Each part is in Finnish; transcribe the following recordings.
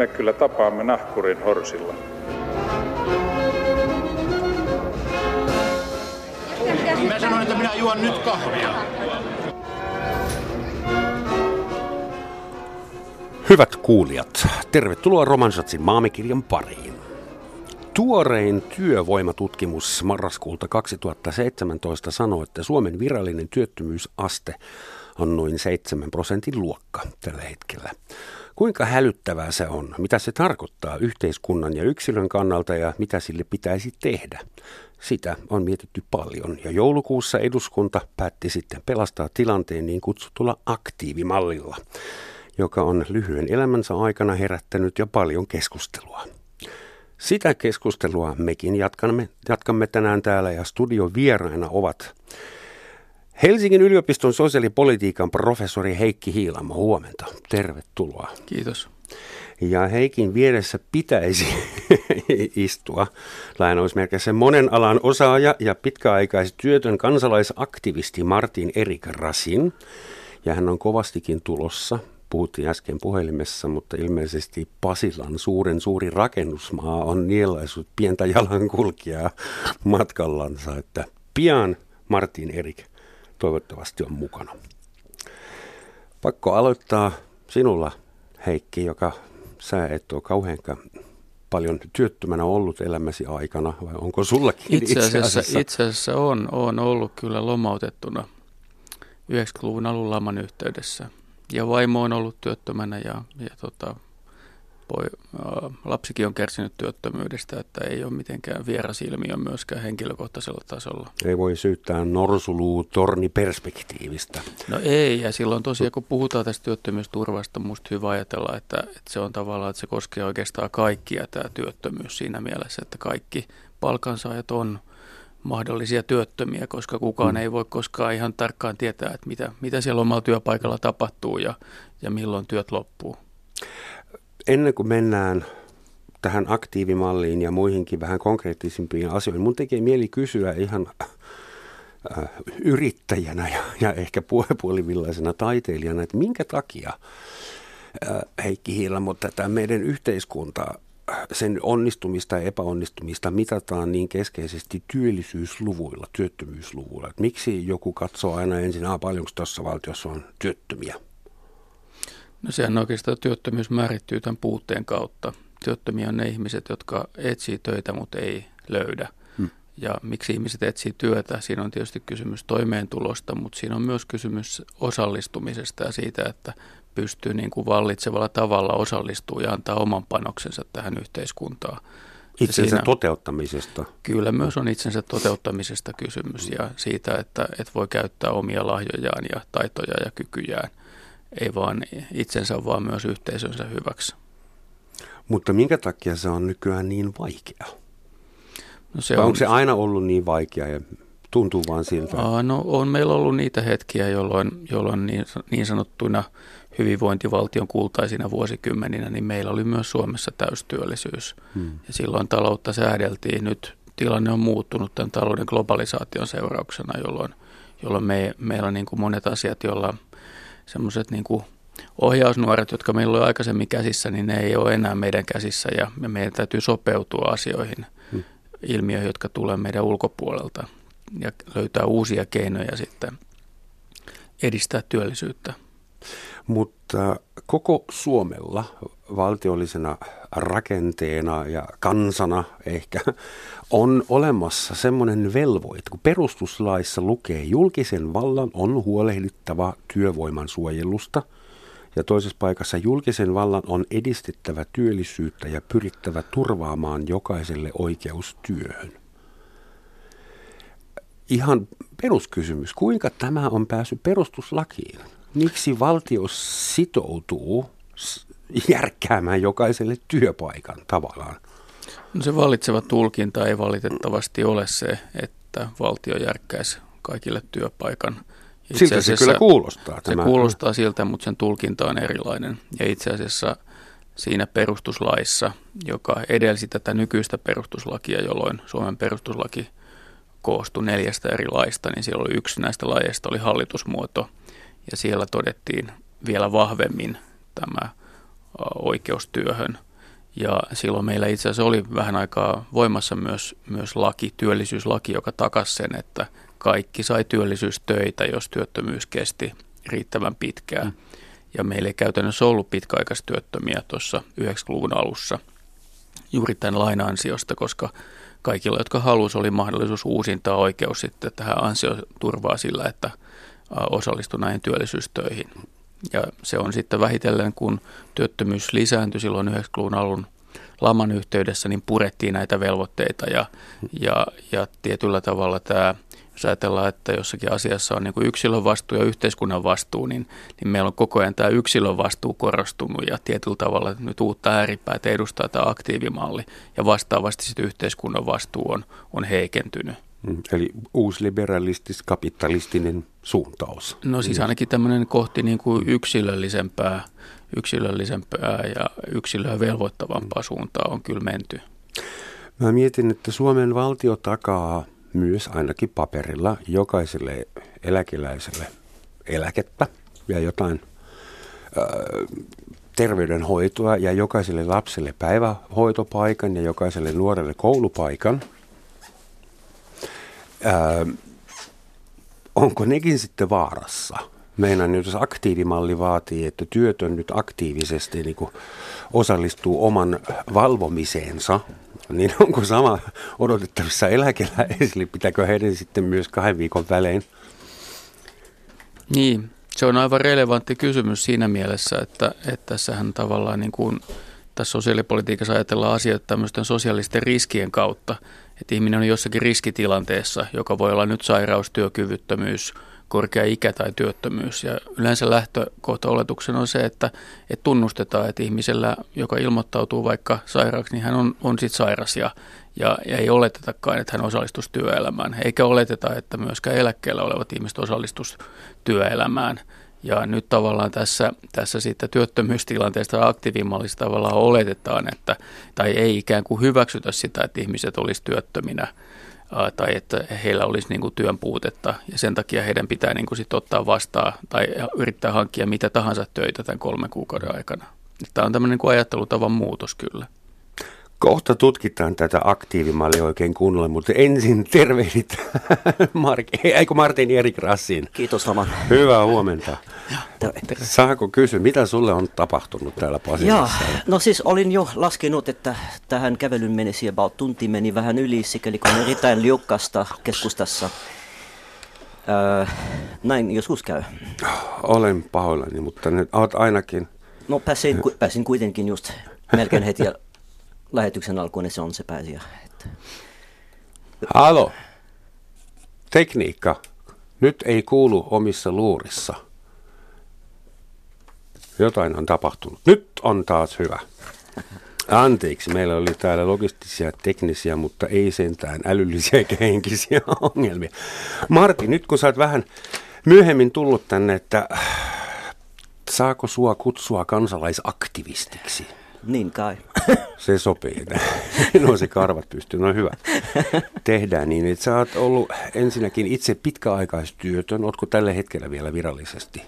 me kyllä tapaamme nahkurin horsilla. Mä sanoin, että minä juon nyt kahvia. Hyvät kuulijat, tervetuloa Romansatsin maamikirjan pariin. Tuorein työvoimatutkimus marraskuulta 2017 sanoo, että Suomen virallinen työttömyysaste on noin 7 prosentin luokka tällä hetkellä. Kuinka hälyttävää se on? Mitä se tarkoittaa yhteiskunnan ja yksilön kannalta ja mitä sille pitäisi tehdä? Sitä on mietitty paljon ja joulukuussa eduskunta päätti sitten pelastaa tilanteen niin kutsutulla aktiivimallilla, joka on lyhyen elämänsä aikana herättänyt jo paljon keskustelua. Sitä keskustelua mekin jatkamme, jatkamme tänään täällä ja studion vieraina ovat Helsingin yliopiston sosiaalipolitiikan professori Heikki Hiilamo. Huomenta. Tervetuloa. Kiitos. Ja Heikin vieressä pitäisi istua lainausmerkissä monen alan osaaja ja pitkäaikaistyötön kansalaisaktivisti Martin Erik Rasin. Ja hän on kovastikin tulossa. Puhuttiin äsken puhelimessa, mutta ilmeisesti Pasilan suuren suuri rakennusmaa on nielaisut pientä jalankulkijaa matkallansa, että pian Martin Erik toivottavasti on mukana. Pakko aloittaa sinulla, Heikki, joka sä et ole kauhean paljon työttömänä ollut elämäsi aikana, vai onko sullakin itse asiassa? Itse asiassa, itse asiassa on, on ollut kyllä lomautettuna 90-luvun alun laman yhteydessä. Ja vaimo on ollut työttömänä ja, ja tota, poi, ä, lapsikin on kärsinyt työttömyydestä, että ei ole mitenkään vieras ilmiö myöskään henkilökohtaisella tasolla. Ei voi syyttää norsuluu perspektiivistä. No ei, ja silloin tosiaan kun puhutaan tästä työttömyysturvasta, musta hyvä ajatella, että, että se on tavallaan, että se koskee oikeastaan kaikkia tämä työttömyys siinä mielessä, että kaikki palkansaajat on mahdollisia työttömiä, koska kukaan mm. ei voi koskaan ihan tarkkaan tietää, että mitä, mitä siellä omalla työpaikalla tapahtuu ja, ja milloin työt loppuu ennen kuin mennään tähän aktiivimalliin ja muihinkin vähän konkreettisimpiin asioihin, mun tekee mieli kysyä ihan äh, yrittäjänä ja, ja ehkä puolivillaisena taiteilijana, että minkä takia äh, Heikki Hiilamo tätä meidän yhteiskunta sen onnistumista ja epäonnistumista mitataan niin keskeisesti työllisyysluvuilla, työttömyysluvuilla. Että miksi joku katsoo aina ensin, paljonko tuossa valtiossa on työttömiä? No sehän oikeastaan työttömyys määrittyy tämän puutteen kautta. Työttömiä on ne ihmiset, jotka etsii töitä, mutta ei löydä. Hmm. Ja miksi ihmiset etsii työtä? Siinä on tietysti kysymys toimeentulosta, mutta siinä on myös kysymys osallistumisesta ja siitä, että pystyy niin kuin vallitsevalla tavalla osallistuu ja antaa oman panoksensa tähän yhteiskuntaan. Itsensä siinä, toteuttamisesta. Kyllä myös on itsensä toteuttamisesta kysymys ja siitä, että, että voi käyttää omia lahjojaan ja taitoja ja kykyjään ei vaan itsensä, vaan myös yhteisönsä hyväksi. Mutta minkä takia se on nykyään niin vaikea? No se Vai on, onko se aina ollut niin vaikea ja tuntuu vaan siltä? Aa, no on meillä ollut niitä hetkiä, jolloin, jolloin niin, niin sanottuina hyvinvointivaltion kultaisina vuosikymmeninä, niin meillä oli myös Suomessa täystyöllisyys. Hmm. Ja silloin taloutta säädeltiin. Nyt tilanne on muuttunut tämän talouden globalisaation seurauksena, jolloin, jolloin me, meillä on niin kuin monet asiat, joilla – semmoiset niin ohjausnuoret, jotka meillä oli aikaisemmin käsissä, niin ne ei ole enää meidän käsissä ja meidän täytyy sopeutua asioihin, hmm. ilmiöihin, jotka tulee meidän ulkopuolelta ja löytää uusia keinoja sitten edistää työllisyyttä. Mutta koko Suomella valtiollisena rakenteena ja kansana ehkä on olemassa semmoinen velvoite, kun perustuslaissa lukee, julkisen vallan on huolehdittava työvoiman suojelusta ja toisessa paikassa julkisen vallan on edistettävä työllisyyttä ja pyrittävä turvaamaan jokaiselle oikeus työhön. Ihan peruskysymys, kuinka tämä on päässyt perustuslakiin? Miksi valtio sitoutuu järkkäämään jokaiselle työpaikan tavallaan? No se valitseva tulkinta ei valitettavasti ole se, että valtio järkkäisi kaikille työpaikan. Itse siltä se kyllä kuulostaa. Tämä. Se kuulostaa siltä, mutta sen tulkinta on erilainen. Ja itse asiassa siinä perustuslaissa, joka edelsi tätä nykyistä perustuslakia, jolloin Suomen perustuslaki koostui neljästä eri laista, niin siellä oli yksi näistä lajeista oli hallitusmuoto. Ja siellä todettiin vielä vahvemmin tämä oikeustyöhön – Ja silloin meillä itse asiassa oli vähän aikaa voimassa myös, myös laki, työllisyyslaki, joka takasi sen, että kaikki sai työllisyystöitä, jos työttömyys kesti riittävän pitkään. Mm. Ja meillä ei käytännössä ollut pitkäaikaistyöttömiä tuossa 90-luvun alussa juuri tämän lain ansiosta, koska kaikilla, jotka halusivat, oli mahdollisuus uusintaa oikeus sitten tähän ansioturvaa sillä, että osallistui näihin työllisyystöihin. Ja se on sitten vähitellen, kun työttömyys lisääntyi silloin 90-luvun alun laman yhteydessä, niin purettiin näitä velvoitteita ja, ja, ja tietyllä tavalla tämä – jos ajatellaan, että jossakin asiassa on niin kuin yksilön vastuu ja yhteiskunnan vastuu, niin, niin meillä on koko ajan tämä yksilön vastuu korostunut ja tietyllä tavalla nyt uutta ääripäätä edustaa tämä aktiivimalli ja vastaavasti sitten yhteiskunnan vastuu on, on heikentynyt. Mm, eli uusliberalistis-kapitalistinen suuntaus. No siis ainakin tämmöinen kohti niin kuin yksilöllisempää, yksilöllisempää ja yksilöä velvoittavampaa suuntaa on kyllä menty. Mä mietin, että Suomen valtio takaa myös ainakin paperilla jokaiselle eläkeläiselle eläkettä ja jotain ö, terveydenhoitoa ja jokaiselle lapselle päivähoitopaikan ja jokaiselle nuorelle koulupaikan. Ö, onko nekin sitten vaarassa? Meidän jos aktiivimalli vaatii, että työtön nyt aktiivisesti niin osallistuu oman valvomiseensa, niin onko sama odotettavissa eläkeläisille? Pitääkö heidän sitten myös kahden viikon välein? Niin, se on aivan relevantti kysymys siinä mielessä, että, että tässähän tavallaan niin kuin tässä sosiaalipolitiikassa ajatellaan asioita tämmöisten sosiaalisten riskien kautta, että ihminen on jossakin riskitilanteessa, joka voi olla nyt sairaus, työkyvyttömyys – korkea ikä tai työttömyys. Ja yleensä lähtökohta oletuksen on se, että, että tunnustetaan, että ihmisellä, joka ilmoittautuu vaikka sairaaksi, niin hän on, on sitten sairas ja, ja, ja ei oletetakaan, että hän osallistuisi työelämään. Eikä oleteta, että myöskään eläkkeellä olevat ihmiset osallistuisi työelämään. Ja nyt tavallaan tässä, tässä sitten työttömyystilanteesta aktiivimallista tavallaan oletetaan, että, tai ei ikään kuin hyväksytä sitä, että ihmiset olisivat työttöminä – tai että heillä olisi niin kuin työn puutetta ja sen takia heidän pitää niin kuin sit ottaa vastaan tai yrittää hankkia mitä tahansa töitä tämän kolmen kuukauden aikana. Tämä on tämmöinen niin ajattelutavan muutos kyllä. Kohta tutkitaan tätä aktiivimallia oikein kunnolla, mutta ensin tervehdit Mark, eikö Martin Erik Rassin. Kiitos Roman. Hyvää huomenta. Saako kysyä, mitä sulle on tapahtunut täällä Pasilassa? No siis olin jo laskenut, että tähän kävelyn menisi about tunti meni vähän yli, sikäli kun erittäin liukkasta keskustassa. Öö, näin joskus käy. Olen pahoillani, mutta nyt olet ainakin... No pääsin, pääsin kuitenkin just melkein heti lähetyksen alkuun, niin se on se pääsiä. Että... Halo. Tekniikka. Nyt ei kuulu omissa luurissa. Jotain on tapahtunut. Nyt on taas hyvä. Anteeksi, meillä oli täällä logistisia, teknisiä, mutta ei sentään älyllisiä eikä henkisiä ongelmia. Martti, nyt kun sä oot vähän myöhemmin tullut tänne, että saako sua kutsua kansalaisaktivistiksi? Niin kai. Se sopii. No se karvat pystyy, no hyvä. Tehdään niin, että sä oot ollut ensinnäkin itse pitkäaikaistyötön. Ootko tällä hetkellä vielä virallisesti?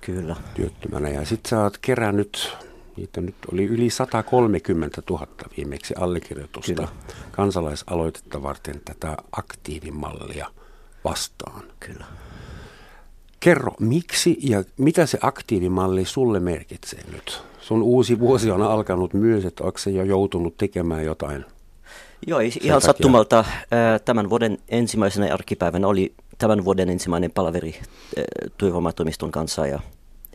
Kyllä. Työttömänä. Ja sit sä oot kerännyt, niitä nyt oli yli 130 000 viimeksi allekirjoitusta Kyllä. kansalaisaloitetta varten tätä aktiivimallia vastaan. Kyllä. Kerro, miksi ja mitä se aktiivimalli sulle merkitsee nyt? Sun uusi vuosi on alkanut myös, että onko se jo joutunut tekemään jotain? Joo, ihan takia? sattumalta tämän vuoden ensimmäisenä arkipäivänä oli tämän vuoden ensimmäinen palaveri työvoimatoimiston kanssa ja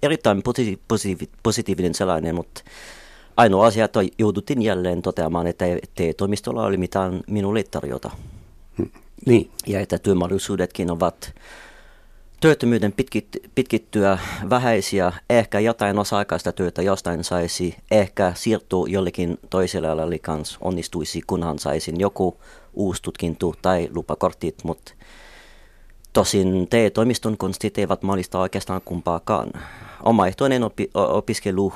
erittäin posi- posi- positiivinen sellainen, mutta ainoa asia, että jouduttiin jälleen toteamaan, että ei toimistolla oli mitään minulle tarjota. Hmm. Niin. Ja että työmahdollisuudetkin ovat työttömyyden pitkit, pitkittyä vähäisiä, ehkä jotain osa-aikaista työtä jostain saisi, ehkä siirtyy jollekin toiselle alalle kanssa onnistuisi, kunhan saisin joku uusi tutkinto tai lupakortit, mutta tosin TE-toimiston konstit eivät mahdollista oikeastaan kumpaakaan. Omaehtoinen opi, opiskelu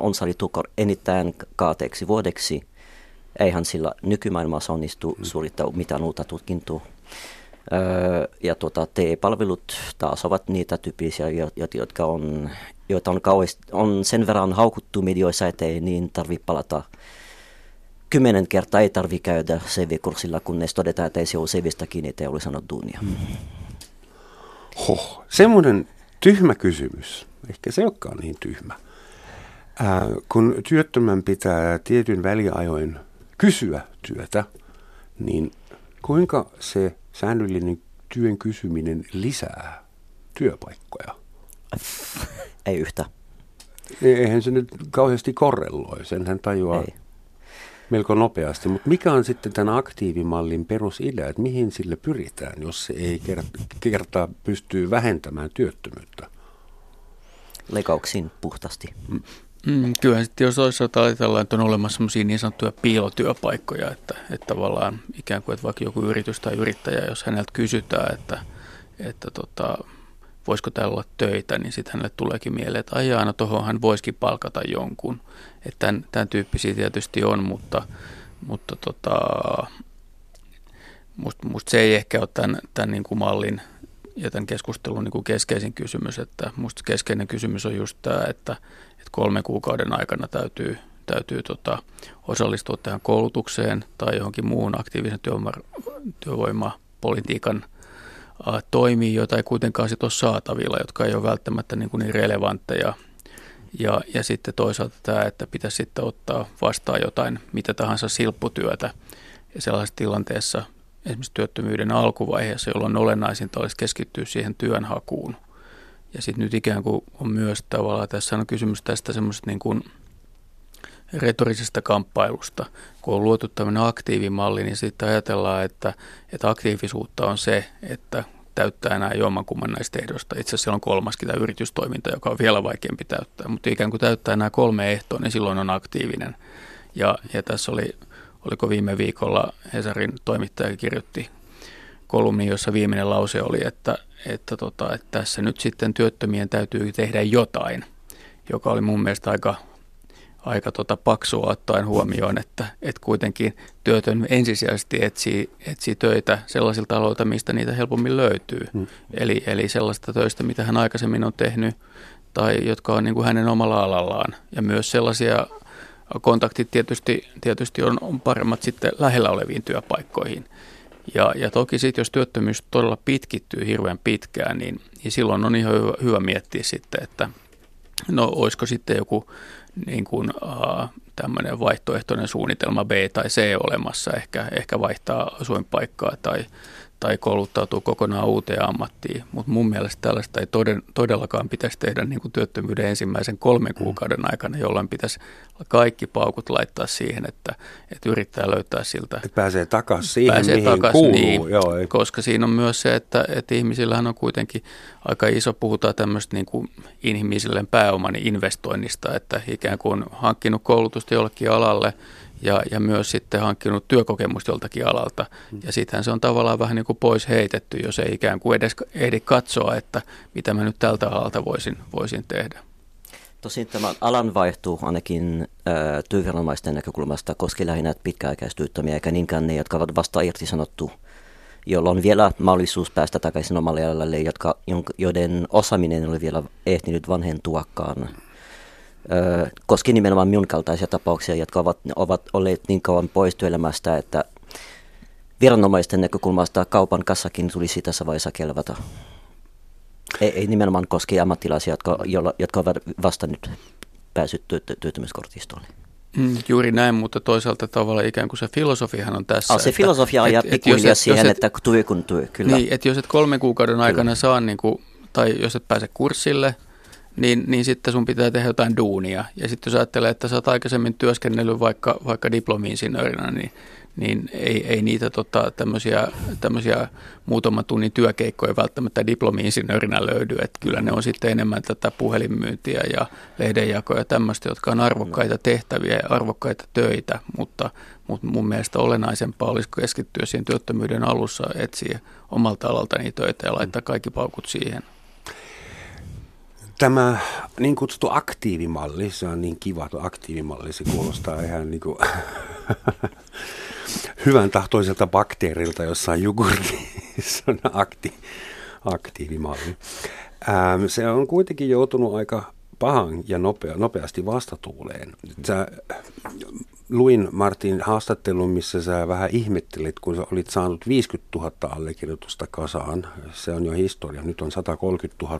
on sallittu enintään kaateeksi vuodeksi. Eihän sillä nykymaailmassa onnistu suorittaa mitään uutta tutkintoa ja tuota, TE-palvelut taas ovat niitä tyyppisiä, jotka on joita on, kauheasti, on sen verran haukuttu medioissa, että ei niin tarvitse palata kymmenen kertaa ei tarvi käydä CV-kurssilla, kunnes todetaan, että ei se ole CVstä kiinni, että ei ole sanonut duunia. Hmm. Hoh, semmoinen tyhmä kysymys. Ehkä se olekaan niin tyhmä. Ää, kun työttömän pitää tietyn väliajoin kysyä työtä, niin kuinka se säännöllinen työn kysyminen lisää työpaikkoja? Ei yhtä. Eihän se nyt kauheasti korreloi, senhän tajuaa Ei. melko nopeasti. Mutta mikä on sitten tämän aktiivimallin perusidea, että mihin sille pyritään, jos se ei kertaa pystyy vähentämään työttömyyttä? Leikkauksiin puhtaasti. Mm. Mm, kyllä sitten jos toisaalta ajatellaan, että on olemassa sellaisia niin sanottuja piilotyöpaikkoja, että, että tavallaan ikään kuin että vaikka joku yritys tai yrittäjä, jos häneltä kysytään, että, että tota, voisiko täällä olla töitä, niin sitten hänelle tuleekin mieleen, että ajaa, no tuohon hän voisikin palkata jonkun. Että tämän, tämän tyyppisiä tietysti on, mutta, mutta tota, musta must se ei ehkä ole tämän, tämän niin kuin mallin ja tämän keskustelun niin kuin keskeisin kysymys, että musta keskeinen kysymys on just tämä, että kolmen kuukauden aikana täytyy, täytyy tota, osallistua tähän koulutukseen tai johonkin muun aktiivisen työvoimapolitiikan toimii, joita ei kuitenkaan sit ole saatavilla, jotka ei ole välttämättä niin, kuin niin relevantteja. Ja, ja sitten toisaalta tämä, että pitäisi sitten ottaa vastaan jotain, mitä tahansa silpputyötä. Ja sellaisessa tilanteessa, esimerkiksi työttömyyden alkuvaiheessa, jolloin olennaisinta olisi keskittyä siihen työnhakuun. Ja sitten nyt ikään kuin on myös tavallaan, tässä on kysymys tästä semmoisesta niin kuin retorisesta kamppailusta. Kun on luotu tämmöinen aktiivimalli, niin sitten ajatellaan, että, että aktiivisuutta on se, että täyttää nämä jommankumman näistä ehdoista. Itse asiassa siellä on kolmaskin tämä yritystoiminta, joka on vielä vaikeampi täyttää. Mutta ikään kuin täyttää nämä kolme ehtoa, niin silloin on aktiivinen. Ja, ja tässä oli, oliko viime viikolla Hesarin toimittaja kirjoitti kolumni, jossa viimeinen lause oli, että, että, tota, että tässä nyt sitten työttömien täytyy tehdä jotain, joka oli mun mielestä aika aika tota paksua ottaen huomioon, että, että kuitenkin työtön ensisijaisesti etsii, etsii töitä sellaisilta aloilta, mistä niitä helpommin löytyy. Hmm. Eli, eli sellaista töistä, mitä hän aikaisemmin on tehnyt tai jotka on niin kuin hänen omalla alallaan. Ja myös sellaisia kontaktit tietysti, tietysti on, on paremmat sitten lähellä oleviin työpaikkoihin. Ja, ja toki sitten, jos työttömyys todella pitkittyy hirveän pitkään, niin, niin silloin on ihan hyvä, hyvä miettiä sitten, että no olisiko sitten joku niin kuin, uh, tämmöinen vaihtoehtoinen suunnitelma B tai C olemassa, ehkä, ehkä vaihtaa asuinpaikkaa tai, tai kouluttautuu kokonaan uuteen ammattiin. Mutta mun mielestä tällaista ei toden, todellakaan pitäisi tehdä niin kuin työttömyyden ensimmäisen kolmen mm. kuukauden aikana, jolloin pitäisi kaikki paukut laittaa siihen, että, että yrittää löytää siltä. Et pääsee takaisin siihen, pääsee mihin takas, kuuluu. Niin, Joo, ei. koska siinä on myös se, että, että ihmisillähän on kuitenkin aika iso, puhutaan tämmöistä niin kuin inhimillisen pääoman investoinnista, että ikään kuin hankkinut koulutusta jollekin alalle – ja, ja myös sitten hankkinut työkokemusta joltakin alalta. Ja sittenhän se on tavallaan vähän niin kuin pois heitetty, jos ei ikään kuin edes ehdi katsoa, että mitä mä nyt tältä alalta voisin, voisin tehdä. Tosin tämä alan vaihtuu ainakin työviranomaisten näkökulmasta koskee lähinnä pitkäaikaistyöttömiä, eikä niinkään ne, jotka ovat vasta irtisanottu, jolloin on vielä mahdollisuus päästä takaisin omalle alalle, jotka, joiden osaaminen ei ole vielä ehtinyt vanhentuakaan koski nimenomaan minun kaltaisia tapauksia, jotka ovat, ovat olleet niin kauan pois työelämästä, että viranomaisten näkökulmasta kaupan kassakin tulisi tässä vaiheessa kelvata. Ei, ei nimenomaan koski ammattilaisia, jotka, jolla, jotka ovat vasta nyt päässyt työttömyyskortistolle. Mm, juuri näin, mutta toisaalta tavalla ikään kuin se filosofiahan on tässä. Ah, se että, filosofia ja pikkuhiljaa siihen, et, että työ kun työ, kyllä. Niin, että jos et kolmen kuukauden aikana kyllä. saa, niin kuin, tai jos et pääse kurssille – niin, niin sitten sun pitää tehdä jotain duunia. Ja sitten jos ajattelee, että sä oot aikaisemmin työskennellyt vaikka, vaikka diplomi-insinöörinä, niin, niin ei, ei niitä tota, tämmöisiä, tämmöisiä muutaman tunnin työkeikkoja välttämättä diplomi-insinöörinä löydy. Että kyllä ne on sitten enemmän tätä puhelinmyyntiä ja lehdenjakoja ja tämmöistä, jotka on arvokkaita tehtäviä ja arvokkaita töitä, mutta, mutta mun mielestä olennaisempaa olisi keskittyä siihen työttömyyden alussa etsiä omalta alalta niitä töitä ja laittaa kaikki paukut siihen. Tämä niin kutsuttu aktiivimalli, se on niin kiva, että aktiivimalli, se kuulostaa ihan niin kuin hyvän tahtoiselta bakteerilta jossain jogurtissa on akti, aktiivimalli. Ähm, se on kuitenkin joutunut aika pahan ja nopea, nopeasti vastatuuleen. Sä, luin Martin haastattelun, missä sä vähän ihmettelit, kun sä olit saanut 50 000 allekirjoitusta kasaan. Se on jo historia, nyt on 130 000.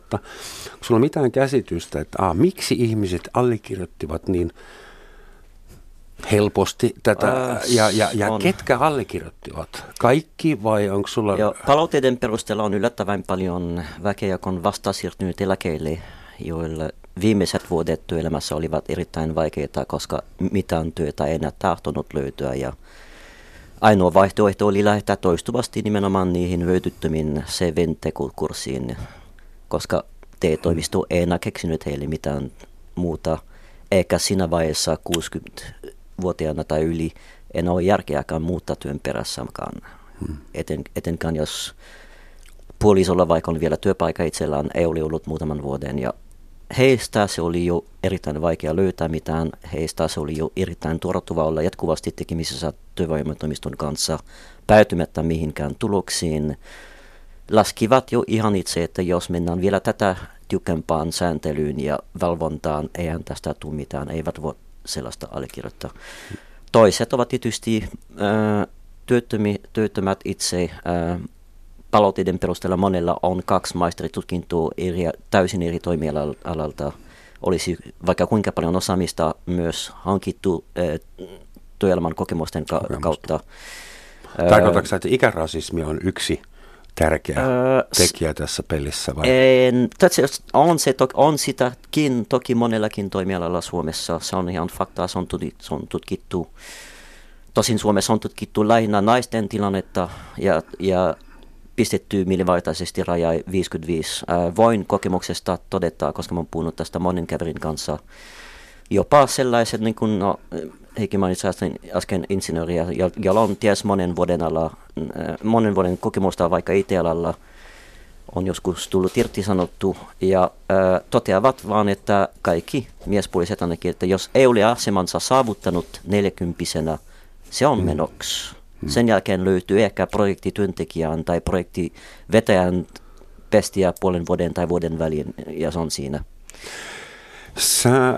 Onko sulla mitään käsitystä, että a, miksi ihmiset allekirjoittivat niin helposti tätä, äh, ja, ja, ja ketkä allekirjoittivat? Kaikki vai onko sulla... Joo, palautteiden perusteella on yllättävän paljon väkeä, kun vasta siirtynyt eläkeelle, joille viimeiset vuodet työelämässä olivat erittäin vaikeita, koska mitään työtä ei enää tahtonut löytyä ja ainoa vaihtoehto oli lähettää toistuvasti nimenomaan niihin hyödyttömiin CV-kurssiin, koska TE-toimisto ei enää keksinyt heille mitään muuta, eikä siinä vaiheessa 60-vuotiaana tai yli en ole järkeäkään muuttaa työn perässäkään. Hmm. Eten, etenkään jos puolisolla vaikka on vielä työpaikka itsellään, ei ole ollut muutaman vuoden ja heistä se oli jo erittäin vaikea löytää mitään. Heistä se oli jo erittäin turvattuva olla jatkuvasti tekemisissä työvoimatoimiston kanssa päätymättä mihinkään tuloksiin. Laskivat jo ihan itse, että jos mennään vielä tätä tiukempaan sääntelyyn ja valvontaan, eihän tästä tule mitään, eivät voi sellaista allekirjoittaa. Toiset ovat tietysti äh, työttömät itse, äh, palautteiden perusteella monella on kaksi maisteritutkintoa eri, täysin eri toimialalta. Olisi vaikka kuinka paljon osaamista myös hankittu äh, työelämän kokemusten ka- kautta. Tarkoitatko että ikärasismi on yksi tärkeä öö, tekijä tässä pelissä? Vai? En, on, se, on sitäkin toki monellakin toimialalla Suomessa. Se on ihan faktaa, se on, se on tutkittu. Tosin Suomessa on tutkittu lähinnä naisten tilannetta ja, ja pistetty mielivaltaisesti raja 55. Äh, voin kokemuksesta todeta, koska olen puhunut tästä monen käverin kanssa, jopa sellaiset, niin kuin no, Heikki mainitsi äsken insinööriä, jolla on ties monen vuoden, ala, äh, monen vuoden kokemusta vaikka IT-alalla, on joskus tullut irtisanottu ja äh, toteavat vaan, että kaikki miespuoliset ainakin, että jos ei ole asemansa saavuttanut 40 se on menoksi. Hmm. Sen jälkeen löytyy ehkä projektityöntekijän tai projektivetäjän pestiä puolen vuoden tai vuoden väliin ja se on siinä. Sä äh,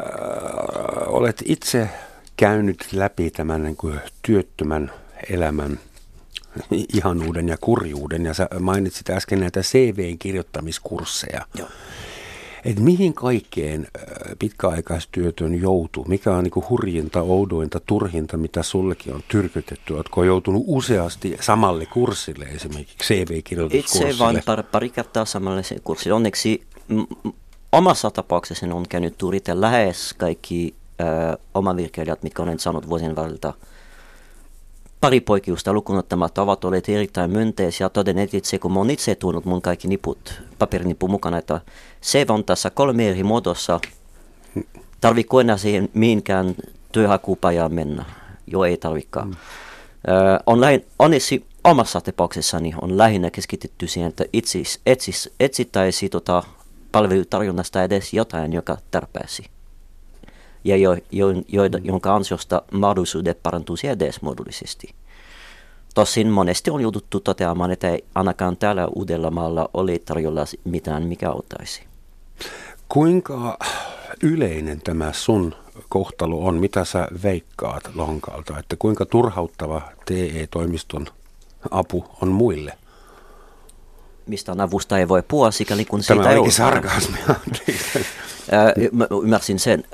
olet itse käynyt läpi tämän niin kuin työttömän elämän ihanuuden ja kurjuuden ja sä mainitsit äsken näitä CVn kirjoittamiskursseja. Joo että mihin kaikkeen pitkäaikaistyötön joutuu? Mikä on niin hurjinta, oudointa, turhinta, mitä sullekin on tyrkytetty? Oletko joutunut useasti samalle kurssille esimerkiksi CV-kirjoituskurssille? Itse vain pari, pari kertaa samalle kurssille. Onneksi m- omassa tapauksessani on käynyt turita lähes kaikki ö, omavirkeilijat, mitkä olen saanut vuosien väliltä – pari poikiusta lukunottamatta ovat olleet erittäin myönteisiä ja todenneet itse, kun olen itse tuonut mun kaikki niput, paperinippu mukana, että se on tässä kolme eri muodossa. Tarvitko enää siihen mihinkään työhakupajaan mennä? Joo, ei tarvikaan. Mm. On lähin, onneksi omassa tapauksessani on lähinnä keskitytty siihen, että etsis, etsis, etsittäisi tota palvelutarjonnasta edes jotain, joka tarpeesi ja jo, jo, jo, jonka ansiosta mahdollisuudet parantuisi edes muodollisesti. Tosin monesti on jouduttu toteamaan, että ei ainakaan täällä Uudellamaalla ole tarjolla mitään, mikä auttaisi. Kuinka yleinen tämä sun kohtalo on? Mitä sä veikkaat lonkalta? Että kuinka turhauttava TE-toimiston apu on muille? Mistä avusta ei voi puhua, sikäli kun Tämä siitä ei ole. sarkasmia. Mä ymmärsin sen.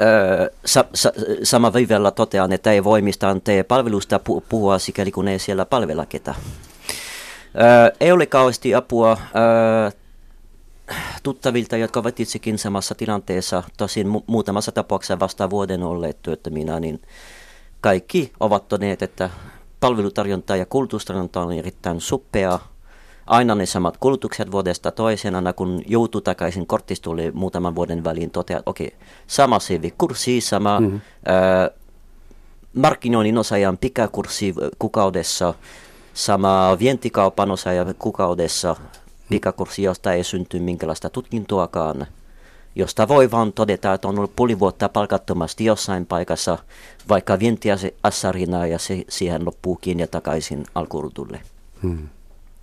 Sa, sa, sama viivellä totean, että ei voi mistään palvelusta puhua, sikäli kun ei siellä palvella ketä. Ei ole kauheasti apua tuttavilta, jotka ovat itsekin samassa tilanteessa, tosin mu- muutamassa tapauksessa vasta vuoden olleet työttöminä, niin kaikki ovat todenneet, että palvelutarjonta ja kulutustarjonta on erittäin suppea aina ne samat kulutukset vuodesta toiseen, aina kun joutuu takaisin kortistolle muutaman vuoden väliin, toteaa, että okei, okay, sama CV-kurssi, sama mm-hmm. äh, markkinoinnin osaajan pikakurssi kukaudessa, sama vientikaupan osaaja kukaudessa, pikakurssi, josta ei synty minkälaista tutkintoakaan, josta voi vaan todeta, että on ollut puoli vuotta palkattomasti jossain paikassa, vaikka vientiä se assarina ja se siihen loppuukin ja takaisin alkurutulle. Hmm.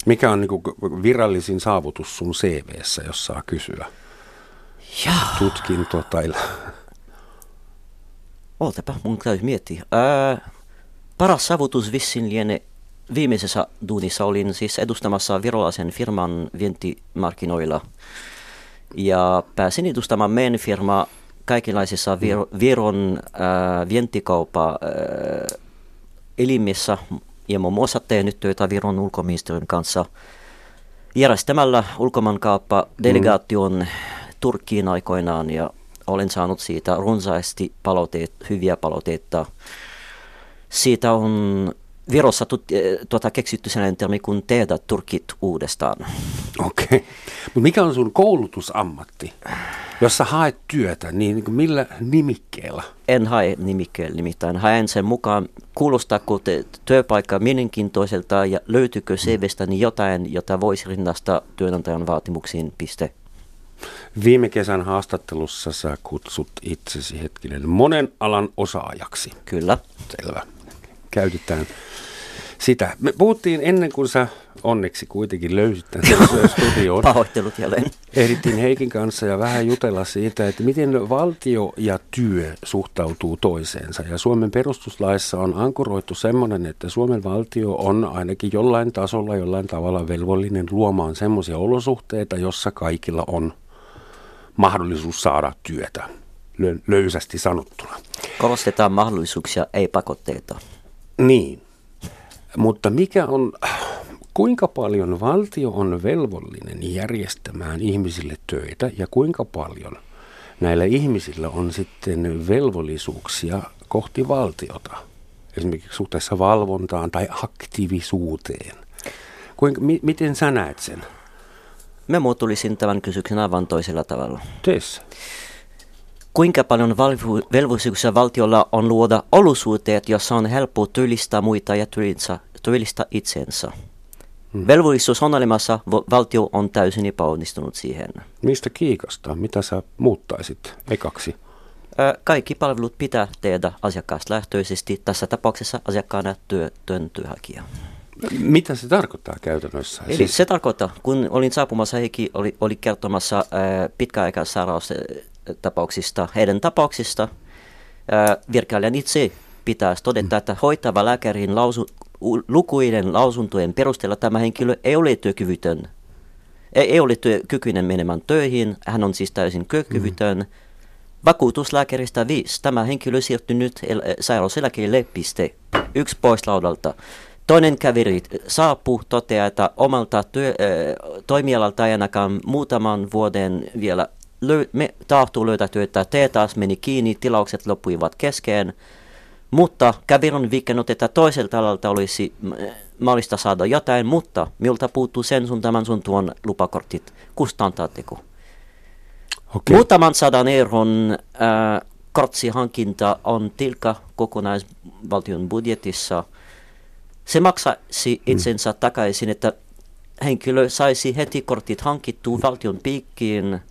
Mikä on niin virallisin saavutus sun CVssä, jos saa kysyä? tutkinto tai... Ootapa, mun täytyy miettiä. Ää, paras saavutus vissin liene viimeisessä duunissa olin siis edustamassa virolaisen firman vientimarkkinoilla. Ja pääsin edustamaan meidän firma kaikenlaisissa vir- Viron äh, vientikauppa äh, elimissä ja muun muassa tehnyt töitä Viron ulkoministeriön kanssa järjestämällä ulkomaankauppa delegaation mm. Turkkiin aikoinaan ja olen saanut siitä runsaasti palautteet, hyviä palautteita. Siitä on Virossa tut, eh, tuota, keksitty sellainen termi kuin tehdä turkit uudestaan. Okei. Okay. Mutta mikä on sun koulutusammatti? Jos sä haet työtä, niin, niin millä nimikkeellä? En hae nimikkeellä nimittäin. Haen sen mukaan, kuulostaako te työpaikka mielenkiintoiselta ja löytyykö CVstäni niin jotain, jota voisi rinnastaa työnantajan vaatimuksiin, piste. Viime kesän haastattelussa sä kutsut itsesi hetkinen monen alan osaajaksi. Kyllä. Selvä. Käytetään sitä. Me puhuttiin ennen kuin sä onneksi kuitenkin löysit tämän studioon. Pahoittelut jälleen. Ehdittiin Heikin kanssa ja vähän jutella siitä, että miten valtio ja työ suhtautuu toiseensa. Ja Suomen perustuslaissa on ankuroitu semmoinen, että Suomen valtio on ainakin jollain tasolla, jollain tavalla velvollinen luomaan semmoisia olosuhteita, jossa kaikilla on mahdollisuus saada työtä, löysästi sanottuna. Korostetaan mahdollisuuksia, ei pakotteita. Niin, mutta mikä on, kuinka paljon valtio on velvollinen järjestämään ihmisille töitä ja kuinka paljon näillä ihmisillä on sitten velvollisuuksia kohti valtiota, esimerkiksi suhteessa valvontaan tai aktiivisuuteen. Kuinka, mi, miten sä näet sen? Mä muotoilisin tämän kysymyksen aivan toisella tavalla. Teessä. Kuinka paljon velvollisuuksia valtiolla on luoda olosuhteet, jossa on helppo työllistää muita ja työllistää itsensä? Hmm. Velvollisuus on olemassa, valtio on täysin epäonnistunut siihen. Mistä kiikasta? Mitä sä muuttaisit ekaksi? Kaikki palvelut pitää tehdä asiakaslähtöisesti, tässä tapauksessa asiakkaana työ, työn työnhakija. Mitä se tarkoittaa käytännössä? Eli siis... se tarkoittaa, kun olin saapumassa, Heikki oli, oli kertomassa pitkäaikaissairaus tapauksista, heidän tapauksista, virkailijan itse pitäisi todeta, että hoitava lääkärin lausu, lukuiden lausuntojen perusteella tämä henkilö ei ole työkyvytön. Ei, ei ole työkykyinen menemään töihin, hän on siis täysin työkyvytön. Mm. Vakuutuslääkäristä viisi. Tämä henkilö siirtyy nyt sairauseläkkeelle, piste. Yksi pois laudalta. Toinen käveri saapuu, toteaa, että omalta työ, äh, toimialalta ei ainakaan muutaman vuoden vielä löy- me tahtuu löytää työtä. T taas meni kiinni, tilaukset loppuivat keskeen. Mutta käviron viikennut, että toiselta alalta olisi mahdollista saada jotain, mutta miltä puuttuu sen sun tämän sun tuon lupakortit. Kustantaatteko? Okay. Muutaman sadan euron äh, kortsihankinta on tilka kokonaisvaltion budjetissa. Se maksaisi mm. itsensä mm. takaisin, että henkilö saisi heti kortit hankittua valtion piikkiin –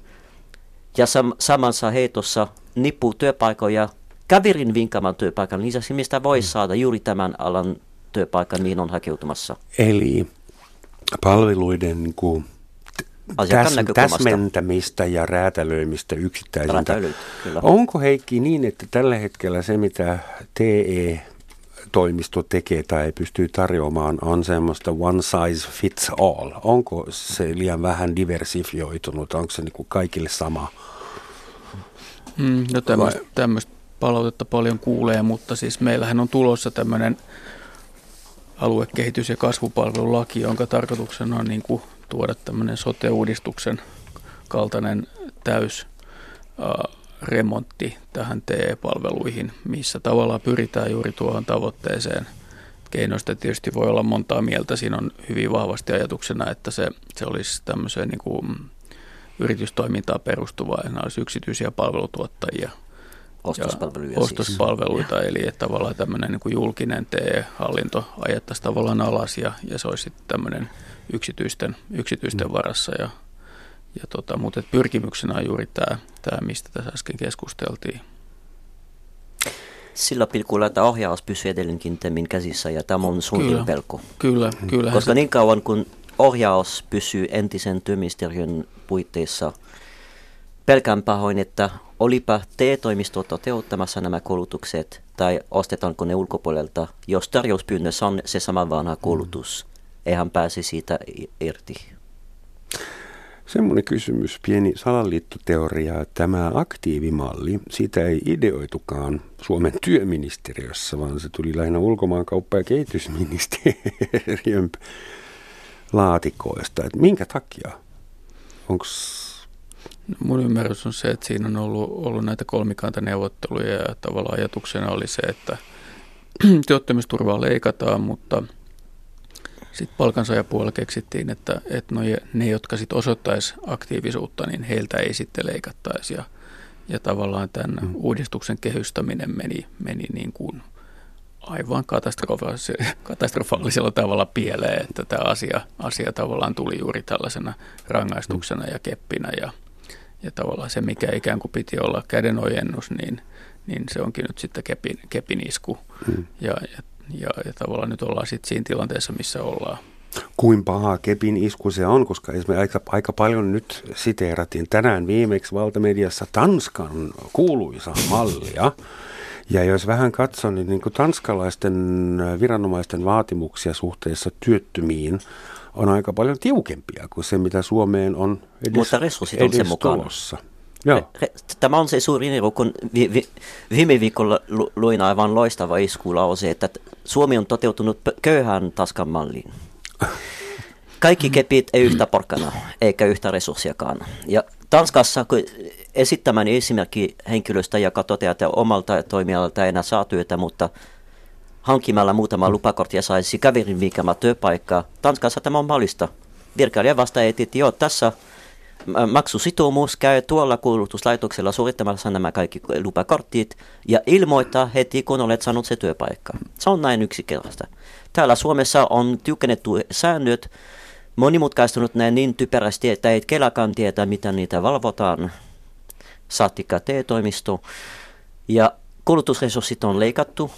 ja sam- samassa heitossa nippuu työpaikoja kävirin vinkaman työpaikan lisäksi, mistä voi mm. saada juuri tämän alan työpaikan, mihin on hakeutumassa. Eli palveluiden niin kuin, täs, täsmentämistä ja räätälöimistä yksittäisiltä. Onko Heikki niin, että tällä hetkellä se, mitä TE toimisto tekee tai pystyy tarjoamaan, on semmoista one size fits all. Onko se liian vähän diversifioitunut? Onko se niin kuin kaikille sama? Mm, no tämmöistä palautetta paljon kuulee, mutta siis meillähän on tulossa tämmöinen aluekehitys- ja kasvupalvelulaki, jonka tarkoituksena on niin kuin tuoda tämmöinen sote-uudistuksen kaltainen täys remontti tähän TE-palveluihin, missä tavallaan pyritään juuri tuohon tavoitteeseen. Keinoista tietysti voi olla montaa mieltä. Siinä on hyvin vahvasti ajatuksena, että se, se olisi tämmöiseen niin kuin yritystoimintaan perustuvaa, ja olisi yksityisiä palvelutuottajia. Ostospalveluja Ostospalveluita, siis. eli että tavallaan tämmöinen niin kuin julkinen TE-hallinto ajettaisiin tavallaan alas, ja, ja se olisi sitten tämmöinen yksityisten, yksityisten mm. varassa, ja ja tota, mutta pyrkimyksenä on juuri tämä, tämä, mistä tässä äsken keskusteltiin. Sillä pilkulla, että ohjaus pysyy edelleenkin Temin käsissä ja tämä on suurin pelko. Kyllä, kyllä. Koska niin kauan kun ohjaus pysyy entisen työministeriön puitteissa, pelkään pahoin, että olipa TE-toimisto toteuttamassa nämä koulutukset tai ostetaanko ne ulkopuolelta, jos tarjouspyynnössä on se sama vanha koulutus, eihän pääse siitä irti. Semmoinen kysymys, pieni salaliittoteoria. Tämä aktiivimalli, siitä ei ideoitukaan Suomen työministeriössä, vaan se tuli lähinnä ulkomaankauppa- ja kehitysministeriön laatikoista. Et minkä takia? Onks... Mun ymmärrys on se, että siinä on ollut, ollut näitä kolmikantaneuvotteluja ja tavallaan ajatuksena oli se, että työttömyysturvaa leikataan, mutta – sitten palkansaajapuolella keksittiin, että, että no, ne, jotka sitten osoittaisi aktiivisuutta, niin heiltä ei sitten leikattaisi. Ja, ja tavallaan tämän mm. uudistuksen kehystäminen meni, meni niin kuin aivan katastrofaalisella, katastrofaalisella tavalla pieleen, että tämä asia, asia tavallaan tuli juuri tällaisena rangaistuksena ja keppinä ja, ja tavallaan se, mikä ikään kuin piti olla kädenojennus, niin, niin se onkin nyt sitten kepin, kepin isku. Mm. Ja, ja ja, ja tavallaan nyt ollaan sitten siinä tilanteessa, missä ollaan. Kuin paha kepin isku se on, koska esimerkiksi aika, aika paljon nyt siteerattiin tänään viimeksi valtamediassa Tanskan kuuluisa mallia. Ja jos vähän katson, niin, niin kuin tanskalaisten viranomaisten vaatimuksia suhteessa työttömiin on aika paljon tiukempia kuin se, mitä Suomeen on edes, Mutta resurssit on sen mukana. tulossa. Joo. Tämä on se suurin ero, kun vi, vi, viime viikolla luin aivan loistava iskulause, että Suomi on toteutunut köyhän taskan malliin. Kaikki kepit ei yhtä porkkana, eikä yhtä resurssiakaan. Ja Tanskassa, kun esittämäni esimerkki henkilöstä, joka toteaa, että omalta toimialalta ei enää saa työtä, mutta hankkimalla muutama lupakorttia saisi kaverin viikama työpaikka. Tanskassa tämä on mahdollista. Virkailija vasta että joo, tässä maksusitoumus käy tuolla kuulutuslaitoksella suorittamassa nämä kaikki lupakortit ja ilmoittaa heti, kun olet saanut se työpaikka. Se on näin yksinkertaista. Täällä Suomessa on tiukennettu säännöt, monimutkaistunut näin niin typerästi, että ei kelakaan tietää, mitä niitä valvotaan. Saattika T-toimisto. Ja kulutusresurssit on leikattu.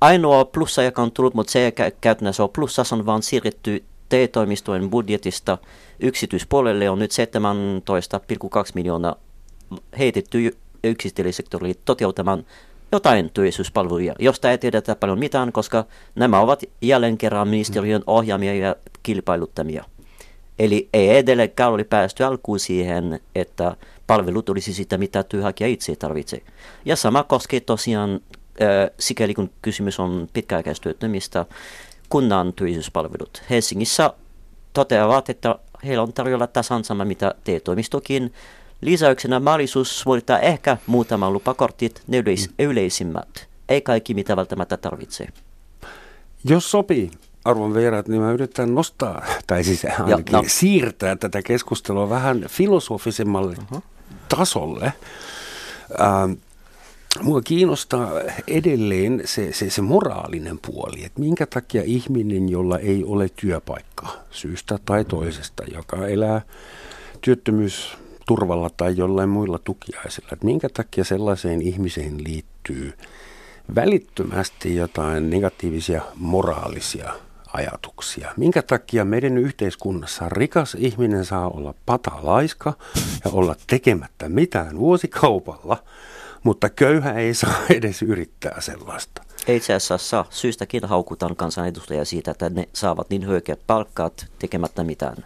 Ainoa plussa, joka on tullut, mutta se ei käytännössä ole plussa, on vaan siirretty TE-toimistojen budjetista yksityispuolelle on nyt 17,2 miljoonaa heitetty yksityissektorille toteuttamaan jotain työllisyyspalveluja, josta ei tiedetä paljon mitään, koska nämä ovat jälleen kerran ministeriön ohjaamia ja kilpailuttamia. Eli ei edelleenkään ole päästy alkuun siihen, että palvelu tulisi sitä, mitä työnhakija itse tarvitsee. Ja sama koskee tosiaan, sikäli kun kysymys on pitkäaikaistyöttömistä, kunnan työllisyyspalvelut. Helsingissä toteavat, että heillä on tarjolla tasan sama mitä TE-toimistokin. Lisäyksenä mahdollisuus suorittaa ehkä muutaman lupakortit, ne yleis- mm. yleisimmät. Ei kaikki mitä välttämättä tarvitsee. Jos sopii, arvon vieraat, niin mä yritän nostaa, tai siis ainakin ja, no. siirtää tätä keskustelua vähän filosofisemmalle uh-huh. tasolle. Ähm, Mua kiinnostaa edelleen se, se, se moraalinen puoli, että minkä takia ihminen, jolla ei ole työpaikkaa syystä tai toisesta, joka elää työttömyysturvalla tai jollain muilla tukiaisilla, että minkä takia sellaiseen ihmiseen liittyy välittömästi jotain negatiivisia moraalisia ajatuksia. Minkä takia meidän yhteiskunnassa rikas ihminen saa olla patalaiska ja olla tekemättä mitään vuosikaupalla – mutta köyhä ei saa edes yrittää sellaista. Itse asiassa syystäkin haukutaan kansanedustajia siitä, että ne saavat niin hyökeät palkkaat tekemättä mitään.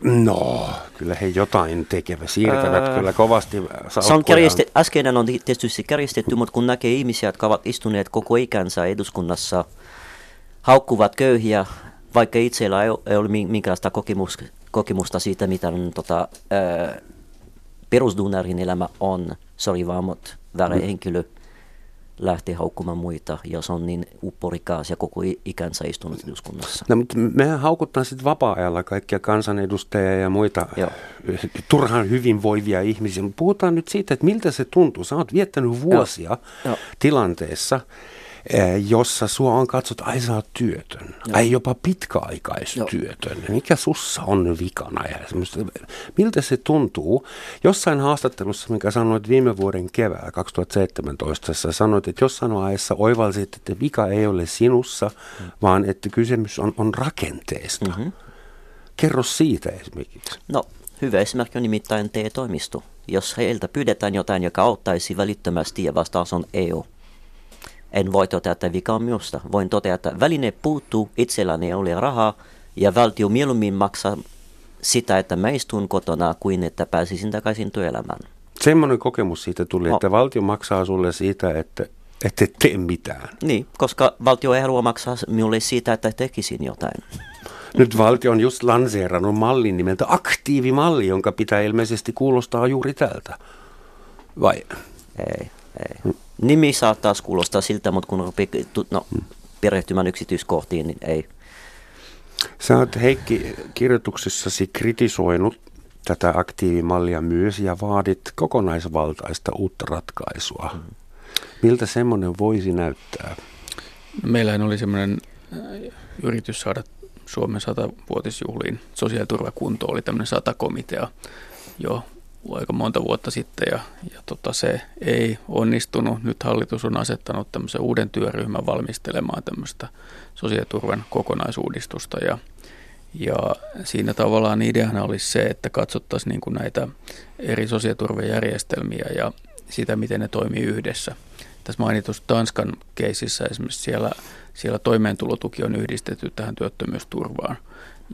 No, kyllä he jotain tekevät, siirtävät öö, kyllä kovasti Se on äskeinen on tietysti kärjistetty, mutta kun näkee ihmisiä, jotka ovat istuneet koko ikänsä eduskunnassa, haukkuvat köyhiä, vaikka itsellä ei, ei ole minkäänlaista kokemus, kokemusta siitä, mitä tota, öö, perusduunarin elämä on, mutta väärä mm. henkilö lähtee haukkumaan muita, jos on niin upporikas ja koko ikänsä istunut eduskunnassa. No, mutta mehän haukuttaa sitten vapaa-ajalla kaikkia kansanedustajia ja muita Joo. turhan hyvinvoivia ihmisiä. Puhutaan nyt siitä, että miltä se tuntuu. Sä oot viettänyt vuosia Joo. Joo. tilanteessa, Eh, jossa sua on katsottu, ai sä oot työtön, Joo. ai jopa pitkäaikaistyötön, Joo. mikä sussa on vikana ja miltä se tuntuu. Jossain haastattelussa, mikä sanoit viime vuoden keväällä 2017, sä sanoit, että jossain vaiheessa oivalsit, että vika ei ole sinussa, mm. vaan että kysymys on, on rakenteesta. Mm-hmm. Kerro siitä esimerkiksi. No, Hyvä esimerkki on nimittäin TE-toimisto. Jos heiltä pyydetään jotain, joka auttaisi välittömästi ja vastaus on EU. En voi totea, että vika on minusta. Voin totea, että väline puuttuu, itselläni ei ole rahaa ja valtio mieluummin maksaa sitä, että mä istun kotona kuin että pääsisin takaisin työelämään. Semmoinen kokemus siitä tuli, että valtio maksaa sulle siitä, että ette tee mitään. Niin, koska valtio ei halua maksaa minulle siitä, että tekisin jotain. Nyt valtio on just lanseerannut mallin nimeltä aktiivimalli, jonka pitää ilmeisesti kuulostaa juuri tältä. Vai? Ei, ei. Nimi saattaa kuulostaa siltä, mutta kun rupeaa no, perehtymään yksityiskohtiin, niin ei. Sä oot Heikki kirjoituksessasi kritisoinut tätä aktiivimallia myös ja vaadit kokonaisvaltaista uutta ratkaisua. Mm. Miltä semmoinen voisi näyttää? Meillähän oli semmoinen äh, yritys saada Suomen satavuotisjuhliin sosiaaliturvakunto oli tämmöinen satakomitea jo aika monta vuotta sitten ja, ja tota, se ei onnistunut. Nyt hallitus on asettanut tämmöisen uuden työryhmän valmistelemaan tämmöistä sosiaaliturvan kokonaisuudistusta ja, ja siinä tavallaan ideana olisi se, että katsottaisiin niin kuin näitä eri sosiaaliturvajärjestelmiä ja sitä, miten ne toimii yhdessä. Tässä mainitussa Tanskan keisissä esimerkiksi siellä, siellä toimeentulotuki on yhdistetty tähän työttömyysturvaan.